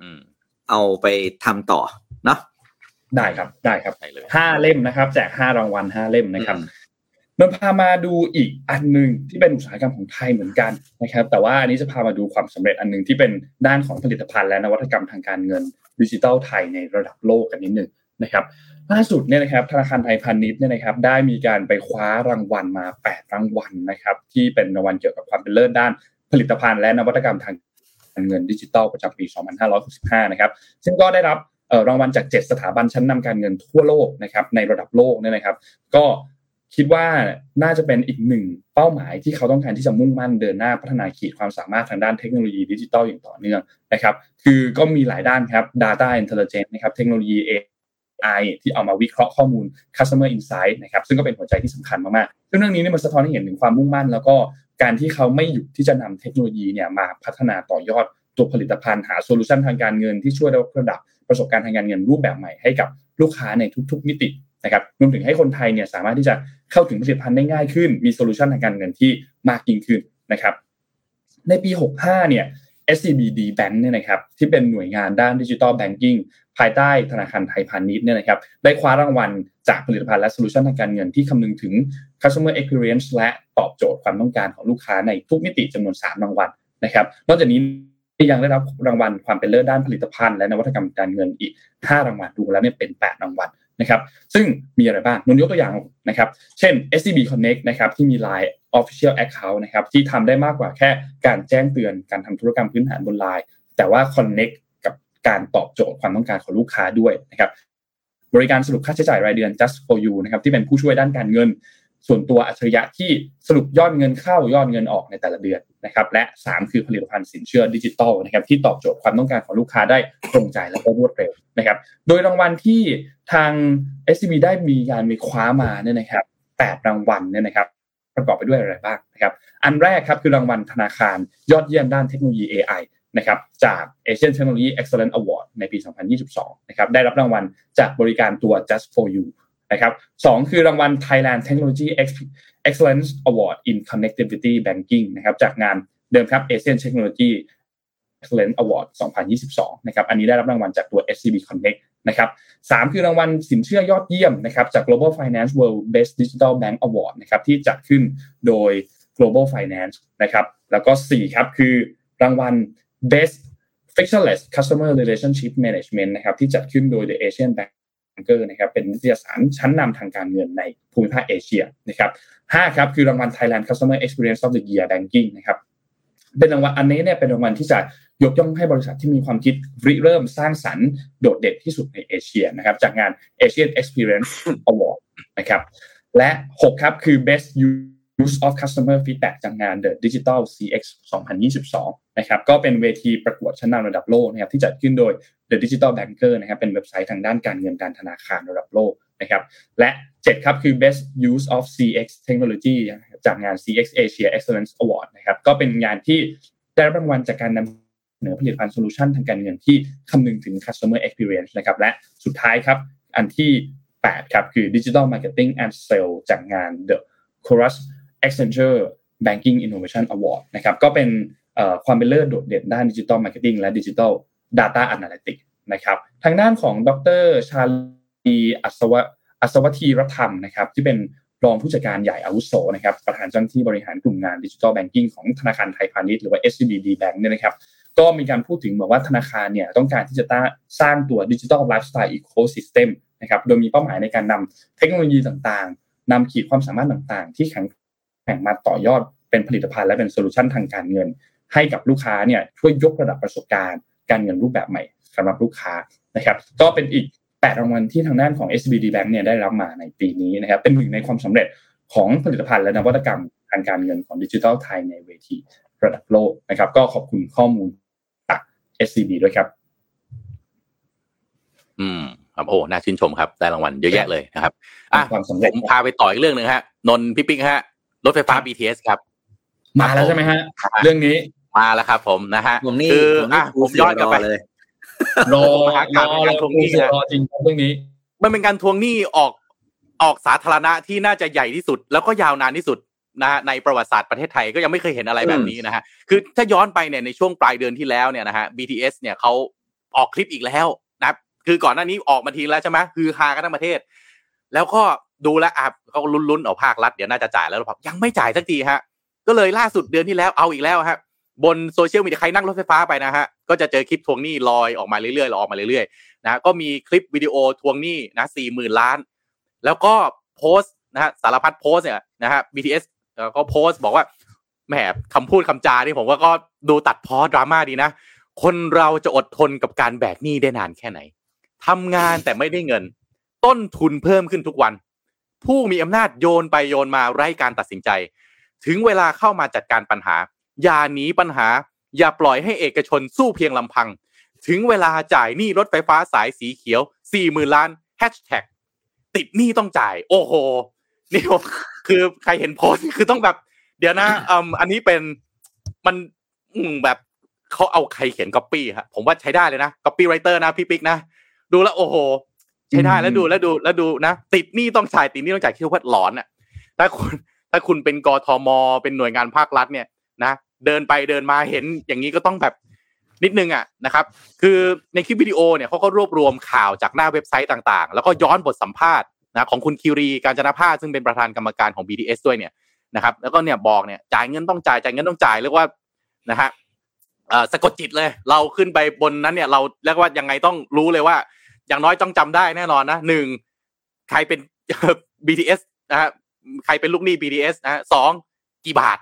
อืม เอาไปทำต่อเนาะได้ครับได้ครับห้าเล่มนะครับ แจกห้ารางวัลห้าเล่มนะครับ มันพามาดูอีกอันหนึ่งที่เป็นอุตสาหกรรมของไทยเหมือนกันนะครับ แต่ว่าอันนี้จะพามาดูความสำเร็จอันหนึ่งที่เป็นด้านของผลิตภัณฑ์และนวัตกรรมทางการเงินดิจิทัลไทยในระดับโลกกันนิดหนึ่งนะครับล่าสุดเนี่ยนะครับธนาคารไทยพาณิชย์เนี่ยนะครับได้มีการไปคว้ารางวัลมา 8 รางวัลนะครับที่เป็นรางวัลเกี่ยวกับความเป็นเลิศด้านผลิตภัณฑ์และนวัตกรรมทางการเงินดิจิทัลประจำปี 2565 นะครับซึ่งก็ได้รับรางวัลจาก 7 สถาบันชั้นนำการเงินทั่วโลกนะครับในระดับโลกเนี่ยนะครับ ก็ คิดว่าน่าจะเป็นอีกหนึ่งเป้าหมายที่เขาต้องการที่จะมุ่งมั่นเดินหน้าพัฒนาขีดความสามารถทางด้านเทคโนโลยีดิจิทัลอย่างต่อเนื่องนะครับคือก็มีหลายด้านครับ Data Intelligence นะครับเทคโนโลยี AI ที่เอามาวิเคราะห์ข้อมูล Customer Insight นะครับซึ่งก็เป็นหัวใจที่สำคัญมากๆซึ่งเรื่องนี้เนี่ยมันสะท้อนให้เห็นถึงความมุ่งมั่น แล้วก็การที่เขาไม่หยุดที่จะนำเทคโนโลยีเนี่ยมาพัฒนาต่อยอดตัวผลิตภัณฑ์หาโซลูชันทางการเงินที่ช่วยยกระดับประสบการณ์ทางการเงินรูปแบบใหม่ให้กับลูกค้าในทุก ๆ มิติ นะครับรวมถึงให้คนไทยเนี่ยสามารถที่จะเข้าถึงผลิตภัณฑ์ได้ง่ายขึ้น มีโซลูชันทางการเงินที่มากยิ่งขึ้นนะครับในปี 65 เนี่ย SCB Bank เนี่ยนะครับที่เป็นหน่วยงานด้าน digital banking ภายใต้ธนาคารไทยพาณิชย์เนี่ยนะครับได้คว้ารางวัลจากผลิตภัณฑ์และโซลูชันทางการเงินที่คำนึงถึง customer experience และตอบโจทย์ความต้องการของลูกค้าในทุกมิติจำนวน 3 รางวัลนะครับ นอกจากนี้ยังได้รับรางวัลความเป็นเลิศด้านผลิตภัณฑ์และนวัตกรรมการเงินอีก 5 รางวัลรวมแล้วเนี่ยเป็น 8 รางวัล นะครับซึ่งมีอะไรบ้างนนยกตัวอย่างนะครับ เช่น SCB Connect นะครับที่มี Line Official Account นะครับที่ทำได้มากกว่าแค่การแจ้งเตือนการทำธุรกรรมพื้นฐานบน Line แต่ว่า Connect กับการตอบโจทย์ความต้องการของลูกค้าด้วยนะครับบริการสรุปค่าใช้จ่ายรายเดือน just for you นะครับที่เป็นผู้ช่วยด้านการเงิน ส่วนตัวอัจฉริยะที่สรุปยอดเงินเข้ายอดเงินออกในแต่ละเดือนนะครับ และ 3 คือผลิตภัณฑ์สินเชื่อดิจิตอลนะครับที่ตอบโจทย์ความต้องการของลูกค้าได้ตรงใจและก็รวดเร็วนะครับ โดยรางวัลที่ทาง SCB ได้มีการมีคว้ามาเนี่ยนะครับ8รางวัลเนี่ยนะครับ ประกอบไปด้วยอะไรบ้างนะครับอันแรกครับคือรางวัลธนาคารยอดเยี่ยมด้านเทคโนโลยี AI นะครับจาก Asian Technology Excellence Award ในปี 2022 นะครับได้รับรางวัลจากบริการตัว Just for You นะครับสองคือรางวัล Thailand Technology Excellence Award in Connectivity Banking นะครับจากงานเดิมครับ Asian Technology Excellence Award 2022 นะครับ อันนี้ได้รับรางวัลจากตัว SCB Connect นะครับสามคือรางวัลสินเชื่อยอดเยี่ยมนะครับจาก Global Finance World Best Digital Bank Award นะครับที่จัดขึ้นโดย Global Finance นะครับ แล้วก็4ครับคือรางวัล Best Frictionless Customer Relationship Management นะครับที่จัดขึ้นโดย The Asian Bank Banker นะครับเป็นนิตยสารชั้นนำทางการเงินในภูมิภาคเอเชียนะครับห้าครับคือรางวัล Thailand Customer Experience of the Year Banking นะครับเป็นรางวัลอันนี้เนี่ยเป็นรางวัลที่จะยกย่องให้บริษัทที่มีความคิดริเริ่มสร้างสรรค์โดดเด่นที่สุดในเอเชียนะครับจากงาน Asian Experience Award นะครับและ 6 ครับคือ Best Use of Customer Feedback จากงาน The Digital CX 2022 นะครับก็เป็นเวทีประกวดชั้นนำระดับโลกนะครับที่จัดขึ้นโดย The Digital Banker นะครับเป็นเว็บไซต์ทางด้านการเงินการธนาคารระดับโลกนะครับและ 7 ครับคือ Best Use of CX Technology จากงาน CX Asia Excellence Award นะครับก็เป็นงานที่ได้รับรางวัลจากการนำเสนอผลิตภัณฑ์โซลูชันทางการเงินที่คำนึงถึง customer experience นะครับและสุดท้ายครับอันที่ 8 ครับคือ Digital Marketing and Sales จากงาน The Chorus Accenture Banking Innovation Award นะครับก็เป็น ความเป็นเลิศโดดเด่นด้าน digital marketing และดิจิทัล Data a n a l y t i c นะครับทางด้านของดรชาลีอัศวอัศวธีระธรรมนะครับที่เป็นรองผู้จัดการใหญ่อาวุโสนะครับประธานเจ้าหน้าที่บริหารกลุ่มงาน digital banking ของธนาคารไทยพาณิชย์หรือว่า SCB Bank เนี่ยนะครับก็มีการพูดถึงบอกว่าธนาคารเนี่ยต้องการที่จะสร้างตัว digital lifestyle ecosystem นะครับโดยมีเป้าหมายในการนำเทคโนโลยีต่างๆนำขีดความสามารถต่างๆ ที่แข็งแข่งมาต่อยอดเป็นผลิตภัณฑ์และเป็นโซลูชันทางการเงิน ให้กับลูกค้าเนี่ยช่วยยกระดับประสบการณ์ การเงินรูปแบบใหม่สำหรับลูกค้านะครับ ก็เป็นอีก 8 รางวัลที่ทางด้านของ SBD Bank เนี่ยได้รับมาในปีนี้นะครับ เป็นหนึ่งในความสำเร็จของผลิตภัณฑ์และนวัตกรรมทางการเงินของดิจิทัลไทยในเวทีระดับโลกนะครับ ก็ขอบคุณข้อมูลจาก SCB ด้วยครับ อืมครับโอ้น่าชื่นชมครับ ได้รางวัลเยอะแยะเลยนะครับอะผมพาไปต่ออีกเรื่องหนึ่งฮะนนพี่ปิ๊กฮะ รถไฟฟ้า BTS ครับ มาแล้วใช่ไหมฮะ เรื่องนี้ มาแล้วครับผมนะฮะผมนี่คืออะผมย้อนกลับไปเลยรอรอการทวงหนี้รอจริงเรื่องนี้ มันเป็นการทวงหนี้ออกออกสาธารณะที่น่าจะใหญ่ที่สุด แล้วก็ยาวนานที่สุดนะในประวัติศาสตร์ประเทศไทยก็ยังไม่เคยเห็นอะไรแบบนี้นะฮะคือถ้าย้อนไปเนี่ยในช่วงปลายเดือนที่แล้วเนี่ยนะฮะ BTS เนี่ยเขาออกคลิปอีกแล้วนะคือก่อนหน้านี้ออกมาทีแล้วใช่ไหมคือฮากันทั้งประเทศ แล้วก็ดูแลอะเขาลุ้นๆเอาภาครัฐเดี๋ยวน่าจะจ่ายแล้วหรือเปล่ายังไม่จ่ายสักทีฮะ ก็เลยล่าสุดเดือนที่แล้วเอาอีกแล้วฮะ บนโซเชียลมีเดียใครนั่งรถไฟฟ้าไปนะฮะก็จะเจอคลิปทวงหนี้ลอยออกมาเรื่อยๆลอยออกมาเรื่อยๆนะก็มีคลิปวิดีโอทวงหนี้นะสี่หมื่นล้าน แล้วก็โพสต์นะฮะสารพัดโพสต์เนี่ยนะฮะ BTS ก็โพสต์บอกว่าแหมคำพูดคำจาที่ผมว่าก็ดูตัดพอดราม่าดีนะ คนเราจะอดทนกับการแบกหนี้ได้นานแค่ไหนทำงานแต่ไม่ได้เงิน ต้นทุนเพิ่มขึ้นทุกวัน ผู้มีอำนาจโยนไปโยนมาไร้การตัดสินใจ ถึงเวลาเข้ามาจัดการปัญหา อย่าหนีปัญหา อย่าปล่อยให้เอกชนสู้เพียงลำพัง ถึงเวลาจ่ายหนี้รถไฟฟ้าสายสีเขียว4ี่หมื่นล้านแฮชแท็กติดหนี้ต้องจ่าย โอ้โหนี่คือใครเห็นโพสต์คือต้องแบบ เดี๋ยวนะอืมอันนี้เป็นมันแบบเขาเอาใครเขียนก๊อปปี้ฮะผมว่าใช้ได้เลยนะ copywriter นะพี่ปิ๊กนะดูแล้วโอ้โห ใช้ได้แล้วดูแล้วดูแล้วดูนะ ติดหนี้ต้องจ่ายติดหนี้ต้องจ่ายคิดว่าหลอนอะถ้าคุณถ้าคุณเป็นกทมเป็นหน่วยงานภาครัฐเนี่ย นะเดินไปเดินมาเห็นอย่างนี้ก็ต้องแบบนิดนึงอะนะครับ คือในคลิปวิดีโอเนี่ยเขาก็รวบรวมข่าวจากหน้าเว็บไซต์ต่างๆ แล้วก็ย้อนบทสัมภาษณ์นะของคุณคิรีการจนาภาซึ่งเป็นประธานกรรมการของ BTS ด้วยเนี่ยนะครับแล้วก็เนี่ยบอกเนี่ยจ่ายเงินต้องจ่ายจ่ายเงินต้องจ่ายเรียกว่านะฮะสะกดจิตเลย เราขึ้นไปบนนั้นเนี่ยเราเรียกว่ายังไงต้องรู้เลยว่า อย่างน้อยต้องจำได้แน่นอนนะหนึ่งใครเป็น BTS นะฮะใครเป็นลูกหนี้ BTS นะฮะสองกี่บาท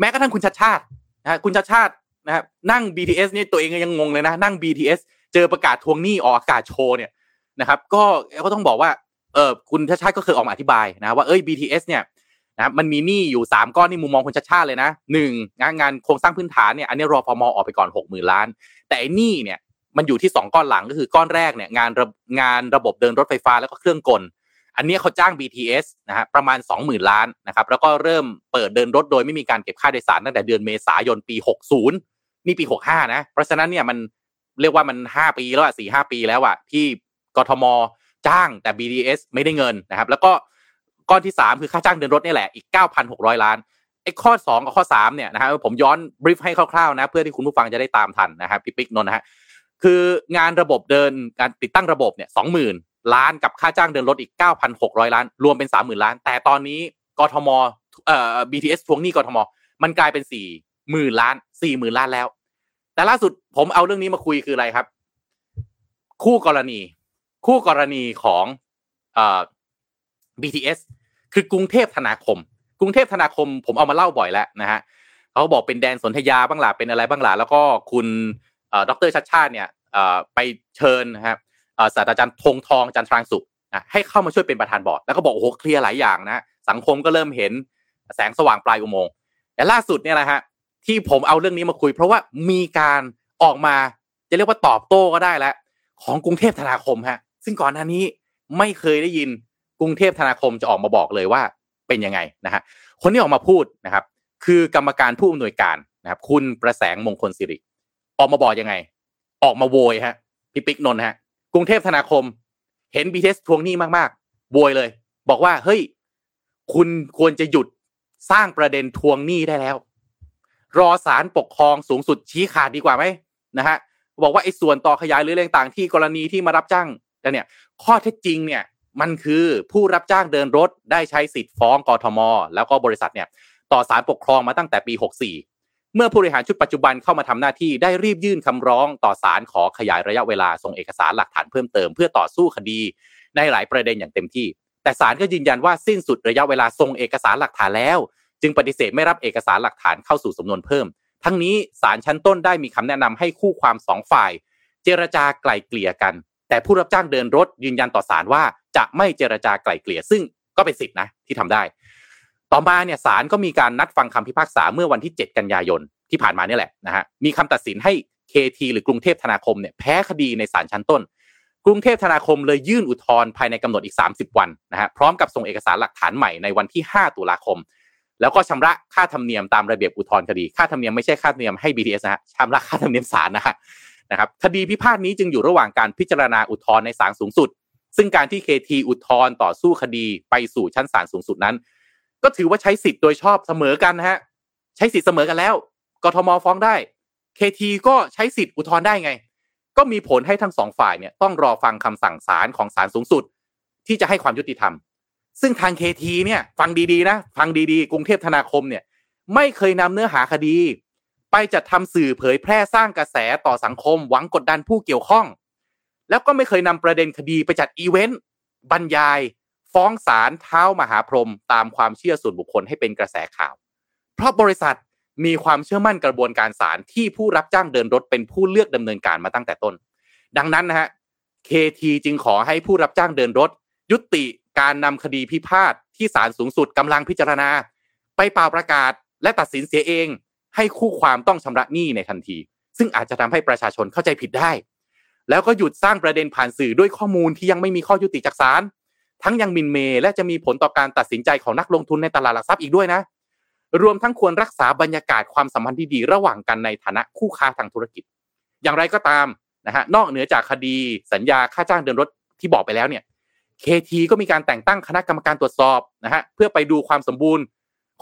แม้กระทั่งคุณชัดชาตินะคุณชัดชาตินะฮะนั่ง BTS นี่ตัวเองยังงงเลยนะ นั่ง BTS เจอประกาศทวงหนี้ออกอากาศโชว์เนี่ยนะครับ ก็ก็ต้องบอกว่าเออคุณชัดชาติก็เคยออกมาอธิบายนะว่าเอ้ย BTS เนี่ยนะมันมีหนี้อยู่ 3 ก้อนนี่มุมมองคุณชัดชาติเลยนะหนึ่งงานงานโครงสร้างพื้นฐานเนี่ยอันนี้รอพมออกไปก่อน6 0,000ล้าน แต่ไอ้หนี้เนี่ยมันอยู่ที่ 2 ก้อนหลังก็คือก้อนแรกเนี่ยงานงานระบบเดินรถไฟฟ้าแล้วก็เครื่องกล อันนี้เขาจ้าง BTS นะฮะประมาณ 20,000 ล้านนะครับแล้วก็เริ่มเปิดเดินรถโดยไม่มีการเก็บค่าโดยสารตั้งแต่เดือนเมษายนปี 60 นี่ปี 65 นะเพราะฉะนั้นเนี่ยมันเรียกว่ามัน 5 ปีแล้วอะสี่ห้าปีแล้วอะที่กทมจ้างแต่ BTS ไม่ได้เงินนะครับ แล้วก็ก้อนที่ 3 คือค่าจ้างเดินรถนี่แหละอีก 9,600 ล้านไอ้ข้อ 2 กับข้อ 3 เนี่ยนะฮะผมย้อนบริฟให้คร่าวๆนะ เพื่อที่คุณผู้ฟังจะได้ตามทันนะครับพี่ปิ๊กนนท์นะฮะคืองานระบบเดินการติดตั้งระบบเนี่ย20,000 ล้านกับค่าจ้างเดินรถอีก 9,600 ล้าน รวมเป็น 30,000 ล้าน แต่ตอนนี้กทมเอ่อ BTS ทวงหนี้กทม มันกลายเป็น40,000ล้าน40,000ล้านแล้ว แต่ล่าสุดผมเอาเรื่องนี้มาคุยคืออะไรครับ คู่กรณี คู่กรณีของเอ่อ BTS คือกรุงเทพธนาคม กรุงเทพธนาคมผมเอามาเล่าบ่อยแล้วนะฮะเขาบอกเป็นแดนสนธยาบ้างหล่ะเป็นอะไรบ้างหล่ะแล้วก็คุณดรชัดชาติเนี่ยไปเชิญนะครับ ศาสตราจารย์ธงทองจันทรางสุขให้เข้ามาช่วยเป็นประธานบอร์ดแล้วก็บอกโอ้โหเคลียร์หลายอย่างนะ สังคมก็เริ่มเห็นแสงสว่างปลายอุโมงค์แต่ล่าสุดเนี่ยนะฮะที่ผมเอาเรื่องนี้มาคุย เพราะว่ามีการออกมาจะเรียกว่าตอบโต้ก็ได้แล้ว ของกรุงเทพธนาคมฮะ ซึ่งก่อนหน้านี้ไม่เคยได้ยินกรุงเทพธนาคมจะออกมาบอกเลยว่าเป็นยังไงนะฮะคนที่ออกมาพูดนะครับ คือกรรมการผู้อำนวยการนะครับคุณประแสงมงคลสิริออกมาบอกยังไง ออกมาโวยฮะพี่ปิ๊กนนท์ฮะ กรุงเทพธนาคม เห็นบีเทสทวงหนี้มากๆโวยเลย บอกว่าเฮ้ย คุณควรจะหยุดสร้างประเด็นทวงหนี้ได้แล้ว รอศาลปกครองสูงสุดชี้ขาดดีกว่าไหมนะฮะบอกว่าไอ้ส่วนต่อขยายหรืออะไรต่างที่กรณีที่มารับจ้างเนี่ย ข้อเท็จจริงเนี่ยมันคือผู้รับจ้างเดินรถได้ใช้สิทธิ์ฟ้องกทม แล้วก็บริษัทเนี่ย ต่อศาลปกครองมาตั้งแต่ปี 64 เมื่อผู้บริหารชุดปัจจุบันเข้ามาทำหน้าที่ได้รีบยื่นคำร้องต่อศาลขอขยายระยะเวลาส่งเอกสารหลักฐานเพิ่มเติมเพื่อต่อสู้คดีในหลายประเด็นอย่างเต็มที่ แต่ศาลก็ยืนยันว่าสิ้นสุดระยะเวลาส่งเอกสารหลักฐานแล้ว จึงปฏิเสธไม่รับเอกสารหลักฐานเข้าสู่สำนวนเพิ่ม ทั้งนี้ศาลชั้นต้นได้มีคำแนะนำให้คู่ความสองฝ่าย เจรจาไกล่เกลี่ยกัน แต่ผู้รับจ้างเดินรถยืนยันต่อศาลว่าจะไม่เจรจาไกล่เกลี่ยซึ่งก็เป็นสิทธินะที่ทำได้ ต่อมาเนี่ยศาลก็มีการนัดฟังคำพิพากษาเมื่อวันที่ 7 กันยายนที่ผ่านมาเนี่ยแหละนะฮะมีคำตัดสินให้ KT หรือกรุงเทพธนาคมเนี่ยแพ้คดีในศาลชั้นต้น กรุงเทพธนาคมเลยยื่นอุทธรณ์ภายในกำหนดอีก 30 วันนะฮะพร้อมกับส่งเอกสารหลักฐานใหม่ในวันที่ 5 ตุลาคม แล้วก็ชำระค่าธรรมเนียมตามระเบียบอุทธรณ์คดีค่าธรรมเนียมไม่ใช่ค่าธรรมเนียมให้ BTS นะฮะชำระค่าธรรมเนียมศาลนะฮะนะครับคดีพิพาทนี้จึงอยู่ระหว่างการพิจารณาอุทธรณ์ในศาลสูงสุด ซึ่งการที่เคทีอุทธรณ์ต่อสู้คดีไปสู่ชั้นศาลสูงสุดนั้น ก็ถือว่าใช้สิทธิ์โดยชอบเสมอกันนะฮะใช้สิทธิ์เสมอกันแล้วกทมฟ้องได้เคทีก็ใช้สิทธิ์อุทธรณ์ได้ไง ก็มีผลให้ทั้งสองฝ่ายเนี่ยต้องรอฟังคำสั่งศาลของศาลสูงสุด ที่จะให้ความยุติธรรม ซึ่งทางเคทีเนี่ยฟังดีๆนะฟังดีๆกรุงเทพธนาคมเนี่ยไม่เคยนำเนื้อหาคดี ไปจัดทำสื่อเผยแพร่สร้างกระแสต่อสังคม หวังกดดันผู้เกี่ยวข้อง แล้วก็ไม่เคยนำประเด็นคดีไปจัดอีเวนต์บรรยาย ฟ้องศาลเท้ามหาพรหมตามความเชื่อส่วนบุคคลให้เป็นกระแสข่าว เพราะบริษัทมีความเชื่อมั่นกระบวนการศาลที่ผู้รับจ้างเดินรถเป็นผู้เลือกดำเนินการมาตั้งแต่ต้น ดังนั้นนะฮะ KT จึงขอให้ผู้รับจ้างเดินรถ ยุติการนำคดีพิพาทที่ศาลสูงสุดกำลังพิจารณา ไปเป่าประกาศและตัดสินเสียเอง ให้คู่ความต้องชำระหนี้ในทันที ซึ่งอาจจะทำให้ประชาชนเข้าใจผิดได้ แล้วก็หยุดสร้างประเด็นผ่านสื่อด้วยข้อมูลที่ยังไม่มีข้อยุติจากศาล ทั้งยังมินเมและจะมีผลต่อการตัดสินใจของนักลงทุนในตลาดหลักทรัพย์อีกด้วยนะ รวมทั้งควรรักษาบรรยากาศความสัมพันธ์ที่ดีระหว่างกันในฐานะคู่ค้าทางธุรกิจ อย่างไรก็ตามนะฮะนอกเหนือจากคดีสัญญาค่าจ้างเดินรถที่บอกไปแล้วเนี่ยเคทีก็มีการแต่งตั้งคณะกรรมการตรวจสอบนะฮะเพื่อไปดูความสมบูรณ์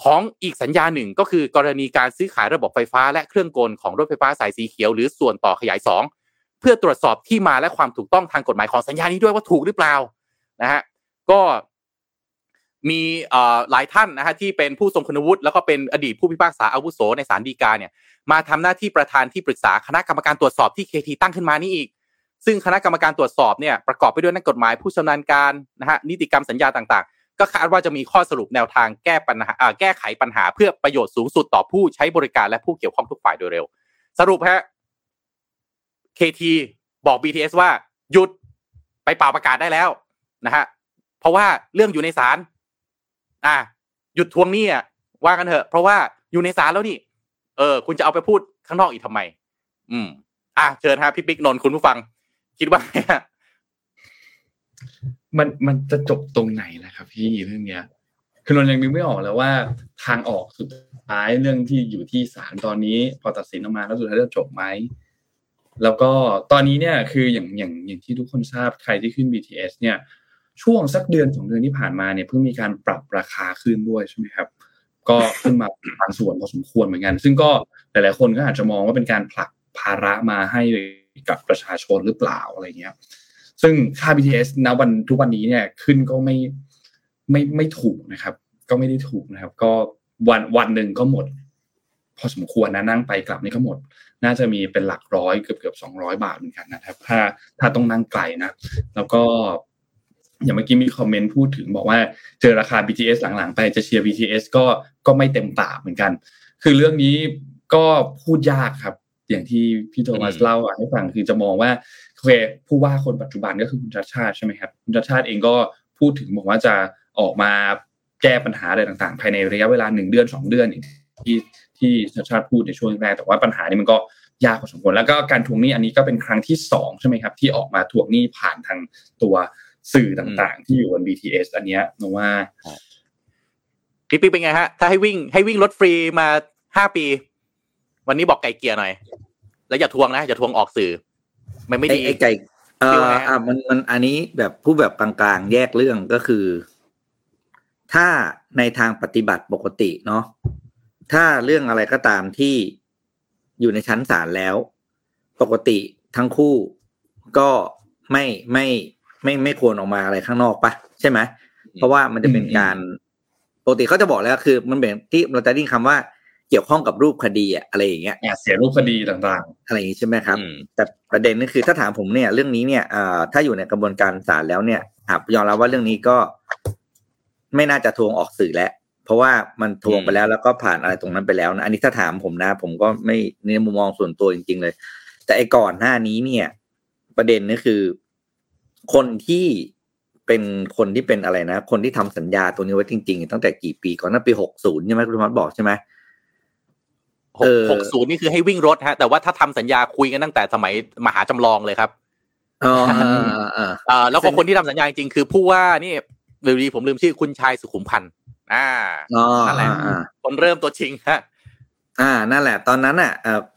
ของอีกสัญญาหนึ่งก็คือกรณีการซื้อขายระบบไฟฟ้า และเครื่องกลของรถไฟฟ้าสายสีเขียว หรือส่วนต่อขยาย 2 เพื่อตรวจสอบที่มาและความถูกต้องทางกฎหมายของสัญญานี้ด้วยว่าถูกหรือเปล่านะฮะ ก็มีหลายท่านนะฮะที่เป็นผู้ทรงคุณวุฒิแล้วก็เป็นอดีตผู้พิพากษาอาวุโสในศาลฎีกาเนี่ยมาทำหน้าที่ประธานที่ปรึกษาคณะกรรมการตรวจสอบที่เคทีตั้งขึ้นมานี่อีก ซึ่งคณะกรรมการตรวจสอบเนี่ยประกอบไปด้วยนักกฎหมายผู้ชำนาญการนะฮะนิติกรรมสัญญาต่างๆ ก็คาดว่าจะมีข้อสรุปแนวทางแก้ปัญหาแก้ไขปัญหาเพื่อประโยชน์สูงสุดต่อผู้ใช้บริการและผู้เกี่ยวข้องทุกฝ่ายโดยเร็ว สรุปฮะเคทีบอก BTS ว่าหยุดไปเป่าประกาศได้แล้วนะฮะ เพราะว่าเรื่องอยู่ในศาลอะหยุดทวงหนี้อะว่ากันเถอะ เพราะว่าอยู่ในศาลแล้วนี่ เออ คุณจะเอาไปพูดข้างนอกอีกทำไม อืม อะเชิญฮะพี่ปิ๊กนนท์คุณผู้ฟัง คิดว่าไงฮะมันมันจะจบตรงไหนนะครับ พี่เรื่องเนี้ยคือนนท์ยังนึกไม่ออกแล้วว่า ทางออกสุดท้ายเรื่องที่อยู่ที่ศาลตอนนี้ พอตัดสินออกมาแล้วสุดท้ายจะจบไหมแล้วก็ตอนนี้เนี่ยคืออย่างอย่างอย่างที่ทุกคนทราบใครที่ขึ้น BTS เนี่ย ช่วงสักเดือนสองเดือนที่ผ่านมาเนี่ยเพิ่งมีการปรับราคาขึ้นด้วยใช่ไหมครับ ก็ขึ้นมาบางส่วนพอสมควรเหมือนกัน ซึ่งก็หลายๆคนก็อาจจะมองว่าเป็นการผลักภาระมาให้กับประชาชนหรือเปล่าอะไรเงี้ย ซึ่งค่า BTS ณวันทุกวันนี้เนี่ยขึ้นก็ไม่ไม่ไม่ถูกนะครับ ก็ไม่ได้ถูกนะครับ ก็วันวันหนึ่งก็หมด พอสมควรนะนั่งไปกลับนี่ก็หมด น่าจะมีเป็นหลักร้อยเกือบเกือบสองร้อยบาทเหมือนกันนะครับ ถ้าถ้าต้องนั่งไกลนะ แล้วก็ อย่างเมื่อกี้มีคอมเมนต์พูดถึงบอกว่าเจอราคา BTS หลังๆ ไปจะเชียร์ BTS ก็ก็ไม่เต็มปากเหมือนกัน คือเรื่องนี้ก็พูดยากครับ อย่างที่พี่โทมัสเล่าให้ฟังคือจะมองว่าโอเคผู้ว่าคนปัจจุบันก็คือคุณชัดชาติใช่ไหมครับคุณชัดชาติเองก็พูดถึงบอกว่าจะออกมาแก้ปัญหาอะไรต่างๆ ภายในระยะเวลาหนึ่งเดือนสองเดือนที่ที่ชัดชาติพูดในช่วงแรกแต่ว่าปัญหานี้มันก็ยากพอสมควรแล้วก็การทวงหนี้อันนี้ก็เป็นครั้งที่สองใช่ไหมครับที่ออกมาทวงหนี้ผ่านทางตัว สื่อต่างๆ ที่อยู่บน BTS อันเนี้ยนว่าพี่ปิ๊กเป็นไงฮะ ถ้าให้วิ่งให้วิ่งรถฟรีมาห้าปี วันนี้บอกไก่เกียร์หน่อย แล้วอย่าทวงนะอย่าทวงออกสื่อไม่ไม่ดีไอ้ไก่เอออ่ามันมันอันนี้แบบผู้แบบกลางๆแยกเรื่องก็คือ ถ้าในทางปฏิบัติปกติเนาะถ้าเรื่องอะไรก็ตามที่อยู่ในชั้นศาลแล้ว ปกติทั้งคู่ก็ไม่ไม่ ไม่ไม่ควรออกมาอะไรข้างนอกปะใช่ไหมเพราะว่ามันจะเป็นการปกติเขาจะบอกแล้วคือ มันเป็นที่เราจะได้ยินคำว่าเกี่ยวข้องกับรูปคดีอะอะไรอย่างเงี้ยเสียรูปคดีต่างๆ อะไรอย่างงี้ใช่ไหมครับ แต่ประเด็นก็คือถ้าถามผมเนี่ย เรื่องนี้เนี่ยถ้าอยู่ในกระบวนการศาลแล้วเนี่ยยอมรับว่าเรื่องนี้ก็ ไม่น่าจะทวงออกสื่อแล้วเพราะว่ามันทวงไปแล้วแล้วก็ผ่านอะไรตรงนั้นไปแล้วนะอันนี้ถ้าถามผมนะ ผมก็ไม่ในมุมมองส่วนตัวจริง ๆ เลย แต่ไอ้ก่อนหน้านี้เนี่ย ประเด็นนี่คือ คนที่เป็นคนที่เป็นอะไรนะ คนที่ทำสัญญาตัวนี้ไว้จริง ๆ ตั้งแต่กี่ปีก่อนนั่นปีหกศูนย์ใช่ไหมคุณมัดบอกใช่ไหมหกศูนย์นี่คือให้วิ่งรถฮะ แต่ว่าถ้าทำสัญญาคุยกันตั้งแต่สมัยมหาจำลองเลยครับอ๋อแล้วก็คนที่ทำสัญญาจริงคือผู้ว่านี่ลืมดีผมลืมชื่อคุณชายสุขุมพันธ์อ่านั่นแหละคนเริ่มตัวจริงฮะอ่านั่นแหละ ตอนนั้นอะ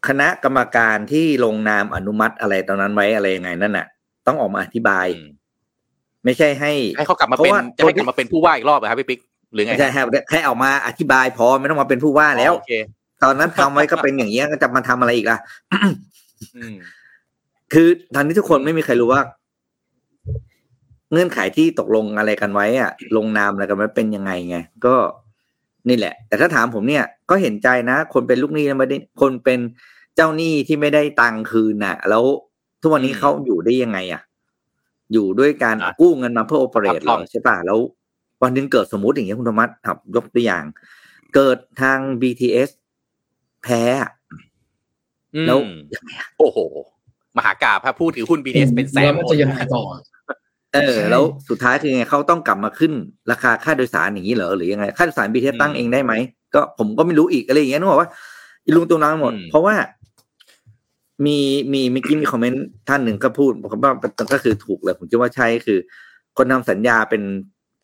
คณะกรรมการที่ลงนามอนุมัติอะไรตอนนั้นไว้อะไรยังไงนั่นน่ะ ต้องออกมาอธิบาย ไม่ใช่ให้ให้เขากลับมาเป็นจะให้กลับมาเป็นผู้ว่าอีกรอบครับพี่ปิ๊กหรือไงใช่ครับแค่ออกมาอธิบายพอไม่ต้องมาเป็นผู้ว่าแล้วตอนนั้นทำไว้ก็เป็นอย่างเงี้ยก็จะมาทำอะไรอีกล่ะคือตอนนี้ทุกคนไม่มีใครรู้ว่า เงื่อนไขที่ตกลงอะไรกันไว้อะลงนามอะไรกันไว้เป็นยังไงไงก็นี่แหละ แต่ถ้าถามผมเนี่ย ก็เห็นใจนะ คนเป็นลูกหนี้ไม่ได้คนเป็นเจ้าหนี้ที่ไม่ได้ตังคืนน่ะ แล้ว ทุกวันนี้เขาอยู่ได้ยังไงอะ อยู่ด้วยการกู้เงินมาเพื่อโอเปเรตหรอใช่ป่ะแล้ว วันนึงเกิดสมมติอย่างเงี้ยคุณธรรมะครับยกตัวอย่าง เกิดทาง BTS แพ้แล้วยังไงโอ้โห มหากาพระผู้ถือหุ้น BTS เป็นแสนมันจะยังไงต่อเออ แล้วสุดท้ายคือไงเขาต้องกลับมาขึ้น ราคาค่าโดยสารอย่างนี้เหรอหรือยังไง ค่าโดยสารบีเทสตั้งเองได้ไหมก็ผมก็ไม่รู้อีกอะไรอย่างเงี้ยนึกบอกว่าอีลุงตุงนังหมด เพราะว่า มีมีเมื่อกี้มีคอมเมนต์ท่านหนึ่งก็พูดผมว่าก็คือถูกเลยผมคิดว่าใช่คือ คนทำสัญญาเป็น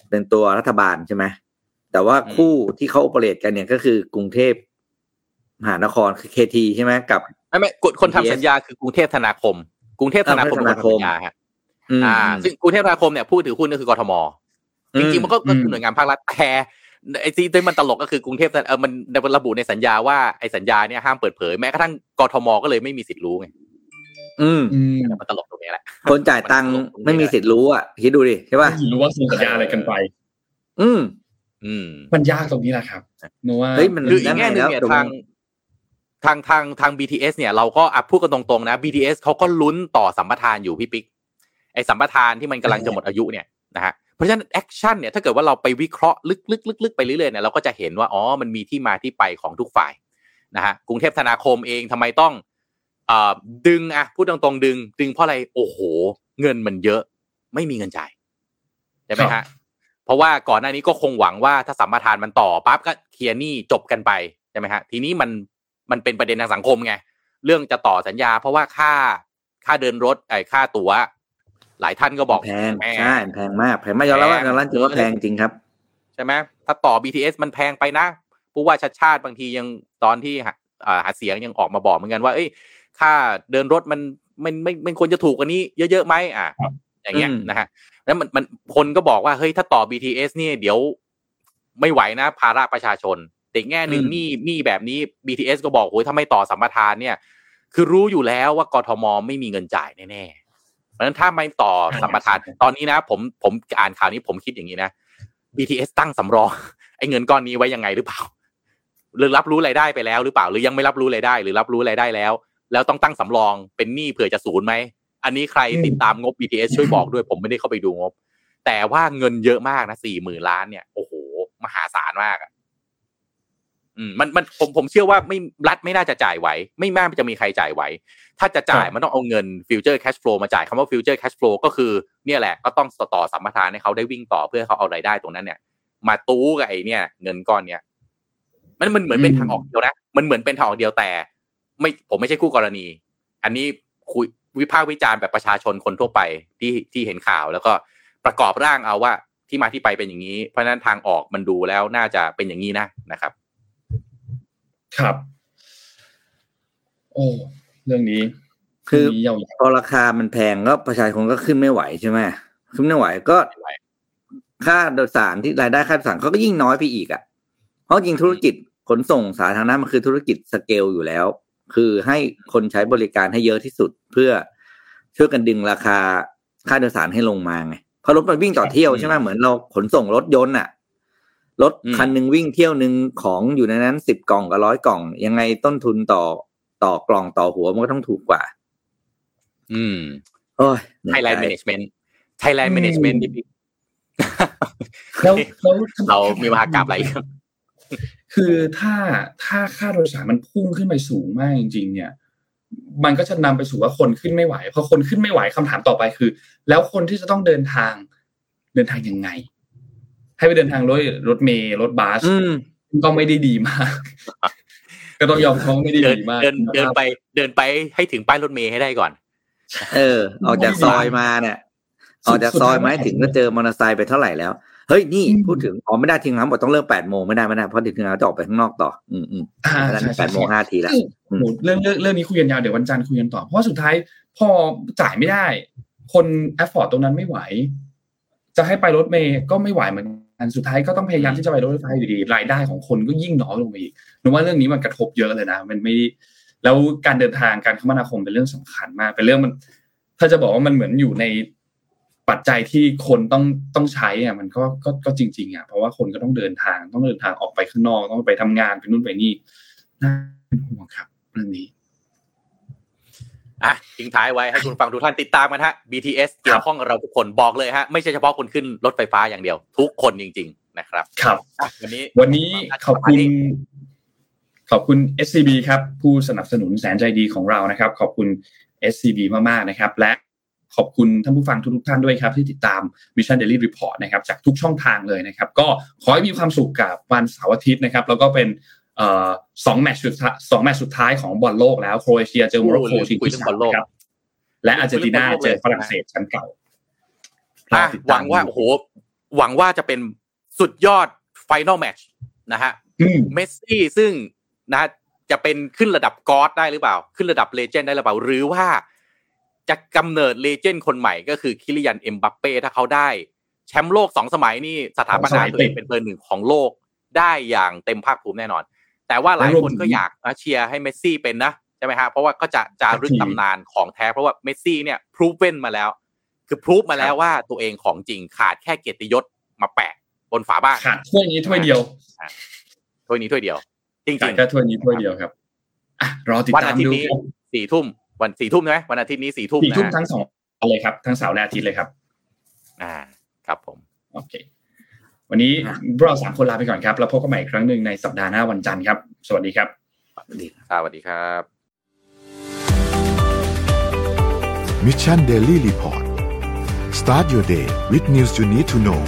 เป็นตัวรัฐบาลใช่ไหมแต่ว่าคู่ที่เขาโอเปเรตกันเนี่ยก็คือกรุงเทพมหานครคือเคทีใช่ไหมกับไม่ไม่คนทำสัญญาคือกรุงเทพธนาคม กรุงเทพธนาคมเป็นคนทำสัญญาฮะอ่า ซึ่งกรุงเทพธนาคมเนี่ยผู้ถือหุ้นก็คือกทมจริงๆมันก็คือหน่วยงานภาครัฐแต่ ไอ้ที่มันตลกก็คือกรุงเทพเออมันระบุในสัญญาว่าไอ้สัญญาเนี่ยห้ามเปิดเผยแม้กระทั่งกทมก็เลยไม่มีสิทธิ์รู้ไงอืมมันตลกตรงนี้แหละคนจ่ายตังค์ไม่มีสิทธิ์รู้อะคิดดูดิใช่ป่ะรู้ว่าสัญญาอะไรกันไป อืมอืม มันยากตรงนี้แหละครับนัวเฮ้ยมันคืออีกแง่หนึ่งเนี่ยทางทางทางทาง BTS เนี่ยเราก็อะพูดกันตรงๆนะ BTS เขาก็ลุ้นต่อสัมปทานอยู่พี่ปิ๊กไอ้สัมปทานที่มันกำลังจะหมดอายุเนี่ยนะฮะ เพราะฉะนั้น action เนี่ยถ้าเกิดว่าเราไปวิเคราะห์ลึกๆๆไปเรื่อยๆเนี่ยเราก็จะเห็นว่าอ๋อมันมีที่มาที่ไปของทุกฝ่ายนะฮะกรุงเทพธนาคมเองทำไมต้องอ่าดึงอะพูดตรงๆดึง ดึงเพราะอะไรโอ้โห เงินมันเยอะ ไม่มีเงินจ่ายใช่ไหมฮะเพราะว่าก่อนหน้านี้ก็คงหวังว่าถ้าสัมปทานมันต่อปั๊บก็เคลียร์หนี้จบกันไปใช่ไหมฮะทีนี้มันมันเป็นประเด็นทางสังคมไงเรื่องจะต่อสัญญา เพราะว่าค่าค่าเดินรถไอ้ค่าตั๋ว หลายท่านก็บอกแพงใช่แพงมากแพงมากยอมรับว่ายอมรับจริงว่าแพงจริงครับ ใช่ไหมถ้าต่อ BTS มันแพงไปนะผู้ว่าชัดชาติบางทียังตอนที่หาเสียงยังออกมาบอกเหมือนกันว่า เอ้ย ค่าเดินรถมันมันไม่ไม่ควรจะถูกกว่านี้เยอะๆไหมอะอย่างเงี้ยนะฮะแล้วมันมันคนก็บอกว่าเฮ้ยถ้าต่อ BTS เนี่ยเดี๋ยวไม่ไหวนะ ภาระประชาชนแต่แง่หนึ่งนี่นี่แบบนี้ BTS ก็บอกโอ้ยถ้าไม่ต่อสัมปทานเนี่ย คือรู้อยู่แล้วว่ากทมไม่มีเงินจ่ายแน่ๆ เพราะฉะนั้นถ้าไม่ต่อสัมปทานตอนนี้นะผมผมอ่านข่าวนี้ผมคิดอย่างนี้นะ BTS ตั้งสำรองไอ้เงินก้อนนี้ไว้ยังไงหรือเปล่า หรือรับรู้รายได้ไปแล้วหรือเปล่า หรือยังไม่รับรู้รายได้ หรือรับรู้รายได้แล้ว แล้วต้องตั้งสำรองเป็นหนี้เผื่อจะศูนย์ไหมอันนี้ใครติดตามงบ BTS ช่วยบอกด้วย ผมไม่ได้เข้าไปดูงบ แต่ว่าเงินเยอะมากนะสี่หมื่นล้านเนี่ยโอ้โหมหาศาลมากอะอื มมันมันผมผมเชื่อว่าไม่รัฐไม่น่าจะจ่ายไหว ไม่น่าจะมีใครจ่ายไหว ถ้าจะจ่ายมันต้องเอาเงิน future cash flow มาจ่ายคำว่า future cash flow ก็คือเนี่ยแหละก็ต้องต่อสัมปทานให้เขาได้วิ่งต่อเพื่อเขาเอารายได้ตรงนั้นเนี่ย มาตู้กับไอ้เนี่ย เงินก้อนเนี้ยมันมันเหมือนเป็นทางออกเดียวนะมันเหมือนเป็นทางออกเดียวแต่ ไม่ผมไม่ใช่คู่กรณี อันนี้คุยวิพากษ์วิจารณ์แบบประชาชนคนทั่วไปที่ที่เห็นข่าว แล้วก็ประกอบร่างเอาว่าที่มาที่ไปเป็นอย่างนี้ เพราะฉะนั้นทางออกมันดูแล้วน่าจะเป็นอย่างนี้นะนะครับ ครับ โอ้เรื่องนี้ คือพอราคามันแพงก็ประชาชนก็ขึ้นไม่ไหวใช่ไหมขึ้นไม่ไหวก็ค่าโดยสารที่รายได้ค่าโดยสารเขาก็ยิ่งน้อยไปอีกอะ เพราะจริงธุรกิจขนส่งสาธารณะมันคือธุรกิจสเกลอยู่แล้ว คือให้คนใช้บริการให้เยอะที่สุดเพื่อช่วยกันดึงราคาค่าโดยสารให้ลงมาไงเพราะรถมันวิ่งต่อเที่ยวใช่ไหมเหมือนเราขนส่งรถยนต์อะ รถคันหนึ่งวิ่งเที่ยวหนึ่งของอยู่ในนั้นสิบกล่องกับร้อยกล่อง ยังไงต้นทุนต่อต่อกล่องต่อหัวมันก็ต้องถูกกว่า อืมโอ้ย Thailand management Thailand management นี่แล้วเรามีมหากาพย์อะไรคือถ้าถ้าค่าโดยสารมันพุ่งขึ้นไปสูงมากจริง ๆ เนี่ย มันก็จะนำไปสู่ว่าคนขึ้นไม่ไหวพอคนขึ้นไม่ไหวคำถามต่อไปคือ แล้วคนที่จะต้องเดินทางเดินทางยังไง ให้ไปเดินทางรถรถเมล์รถบัสก็ไม่ได้ดีมาก ก็ต้องยอมเขาไม่ได้ดีมาก เดินเดินไปเดินไปให้ถึงป้ายรถเมล์ให้ได้ก่อน เออ ออกจากซอยมาเนี่ยออกจากซอยมาถึงก็เจอมอเตอร์ไซค์ไปเท่าไหร่แล้วเฮ้ยนี่พูดถึงอ๋อไม่ได้ทิ้งน้ำบอกต้องเลิกแปดโมงไม่ได้ไม่ได้เพราะถึงน้ำจะออกไปข้างนอกต่อ อืมอืมแล้วแปดโมงห้าทีแล้วเรื่องเรื่องเรื่องนี้คุยกันยาวเดี๋ยววันจันทร์คุยกันต่อเพราะสุดท้ายพอจ่ายไม่ได้ คน afford ตรงนั้นไม่ไหว จะให้ไปรถเมล์ก็ไม่ไหวเหมือนอั นสุดท้ายก็ต้องพยายามที่จะไปรถไฟฟ้าอยู่ดีรายได้ของคนก็ยิ่งน้อยลงไปอีกนึกว่าเรื่องนี้มันกระทบเยอะเลยนะ มันไม่แล้วการเดินทางการคมนาคมเป็นเรื่องสำคัญมาก เป็นเรื่องมัน ถ้าจะบอกว่ามันเหมือนอยู่ในปัจจัยที่คนต้องต้องใช้อะมันก็ก็ก็จริง ๆอะเพราะว่าคนก็ต้องเดินทางต้องเดินทางออกไปข้างนอกต้องไปทำงานไปนู่นไปนี่น่าเป็นห่วงครับเรื่องนี้ อะทิ้งท้ายไว้ให้คุณฟังทุกท่านติดตามกันฮะ BTS เกี่ยวข้องกับเราทุกคนบอกเลยฮะไม่ใช่เฉพาะคนขึ้นรถไฟฟ้าอย่างเดียว ทุกคนจริง ๆ นะครับ ครับ วันนี้วันนี้ขอบคุณขอบคุณ SCB ครับ ผู้สนับสนุนแสนใจดีของเรานะครับ ขอบคุณ SCB มากๆนะครับ และขอบคุณท่านผู้ฟังทุกท่านด้วยครับ ที่ติดตาม Mission Daily Report นะครับจากทุกช่องทางเลยนะครับ ก็ขอให้มีความสุขกับวันเสาร์อาทิตย์นะครับ แล้วก็เป็น สองแมตช์สุดสองแมตช์สุดท้ายของบอลโลกแล้วโครเอเชียเจอโมร็อกโกชิงที่สามครับและอาร์เจนตินาเจอฝรั่งเศสแชมป์เก่าหวังว่าโอ้โหหวังว่าจะเป็นสุดยอด final match นะฮะเมสซี่ซึ่งนะจะเป็นขึ้นระดับ GOAT ได้หรือเปล่า ขึ้นระดับ legend ได้หรือเปล่า หรือว่าจะกำเนิด legend คนใหม่ก็คือคีลิยันเอ็มบัปเป้ถ้าเขาได้แชมป์โลกสองสมัยนี่สถาปนาตัวเองเป็นเบอร์หนึ่งของโลกได้อย่างเต็มภาคภูมิแน่นอน แต่ว่าหลายคนก็อยากเชียร์ให้เมสซี่เป็นนะใช่ไหมฮะเพราะว่าก็จะจารึกตำนานของแท้ เพราะว่าเมสซี่เนี่ย proven มาแล้ว คือพรูฟมาแล้วว่าตัวเองของจริงขาดแค่เกียรติยศมาแปะบนฝาบ้านขาดถ้วยนี้ถ้วยเดียวถ้วยนี้ถ้วยเดียว จริงๆก็ถ้วยนี้ถ้วยเดียวครับรอติดตามดูสี่ทุ่มวันสี่ทุ่มใช่ไหมวันอาทิตย์นี้สี่ทุ่มสี่ทุ่มทั้งสองเลยครับ ทั้งเสาร์และอาทิตย์เลยครับ อ่า ครับผม โอเค วันนี้เราสามคนลาไปก่อนครับ แล้วพบกันใหม่อีกครั้งหนึ่งในสัปดาห์หน้าวันจันทร์ครับ สวัสดีครับ สวัสดีสวัสดีครับ Mission Daily Report start your day with news you need to know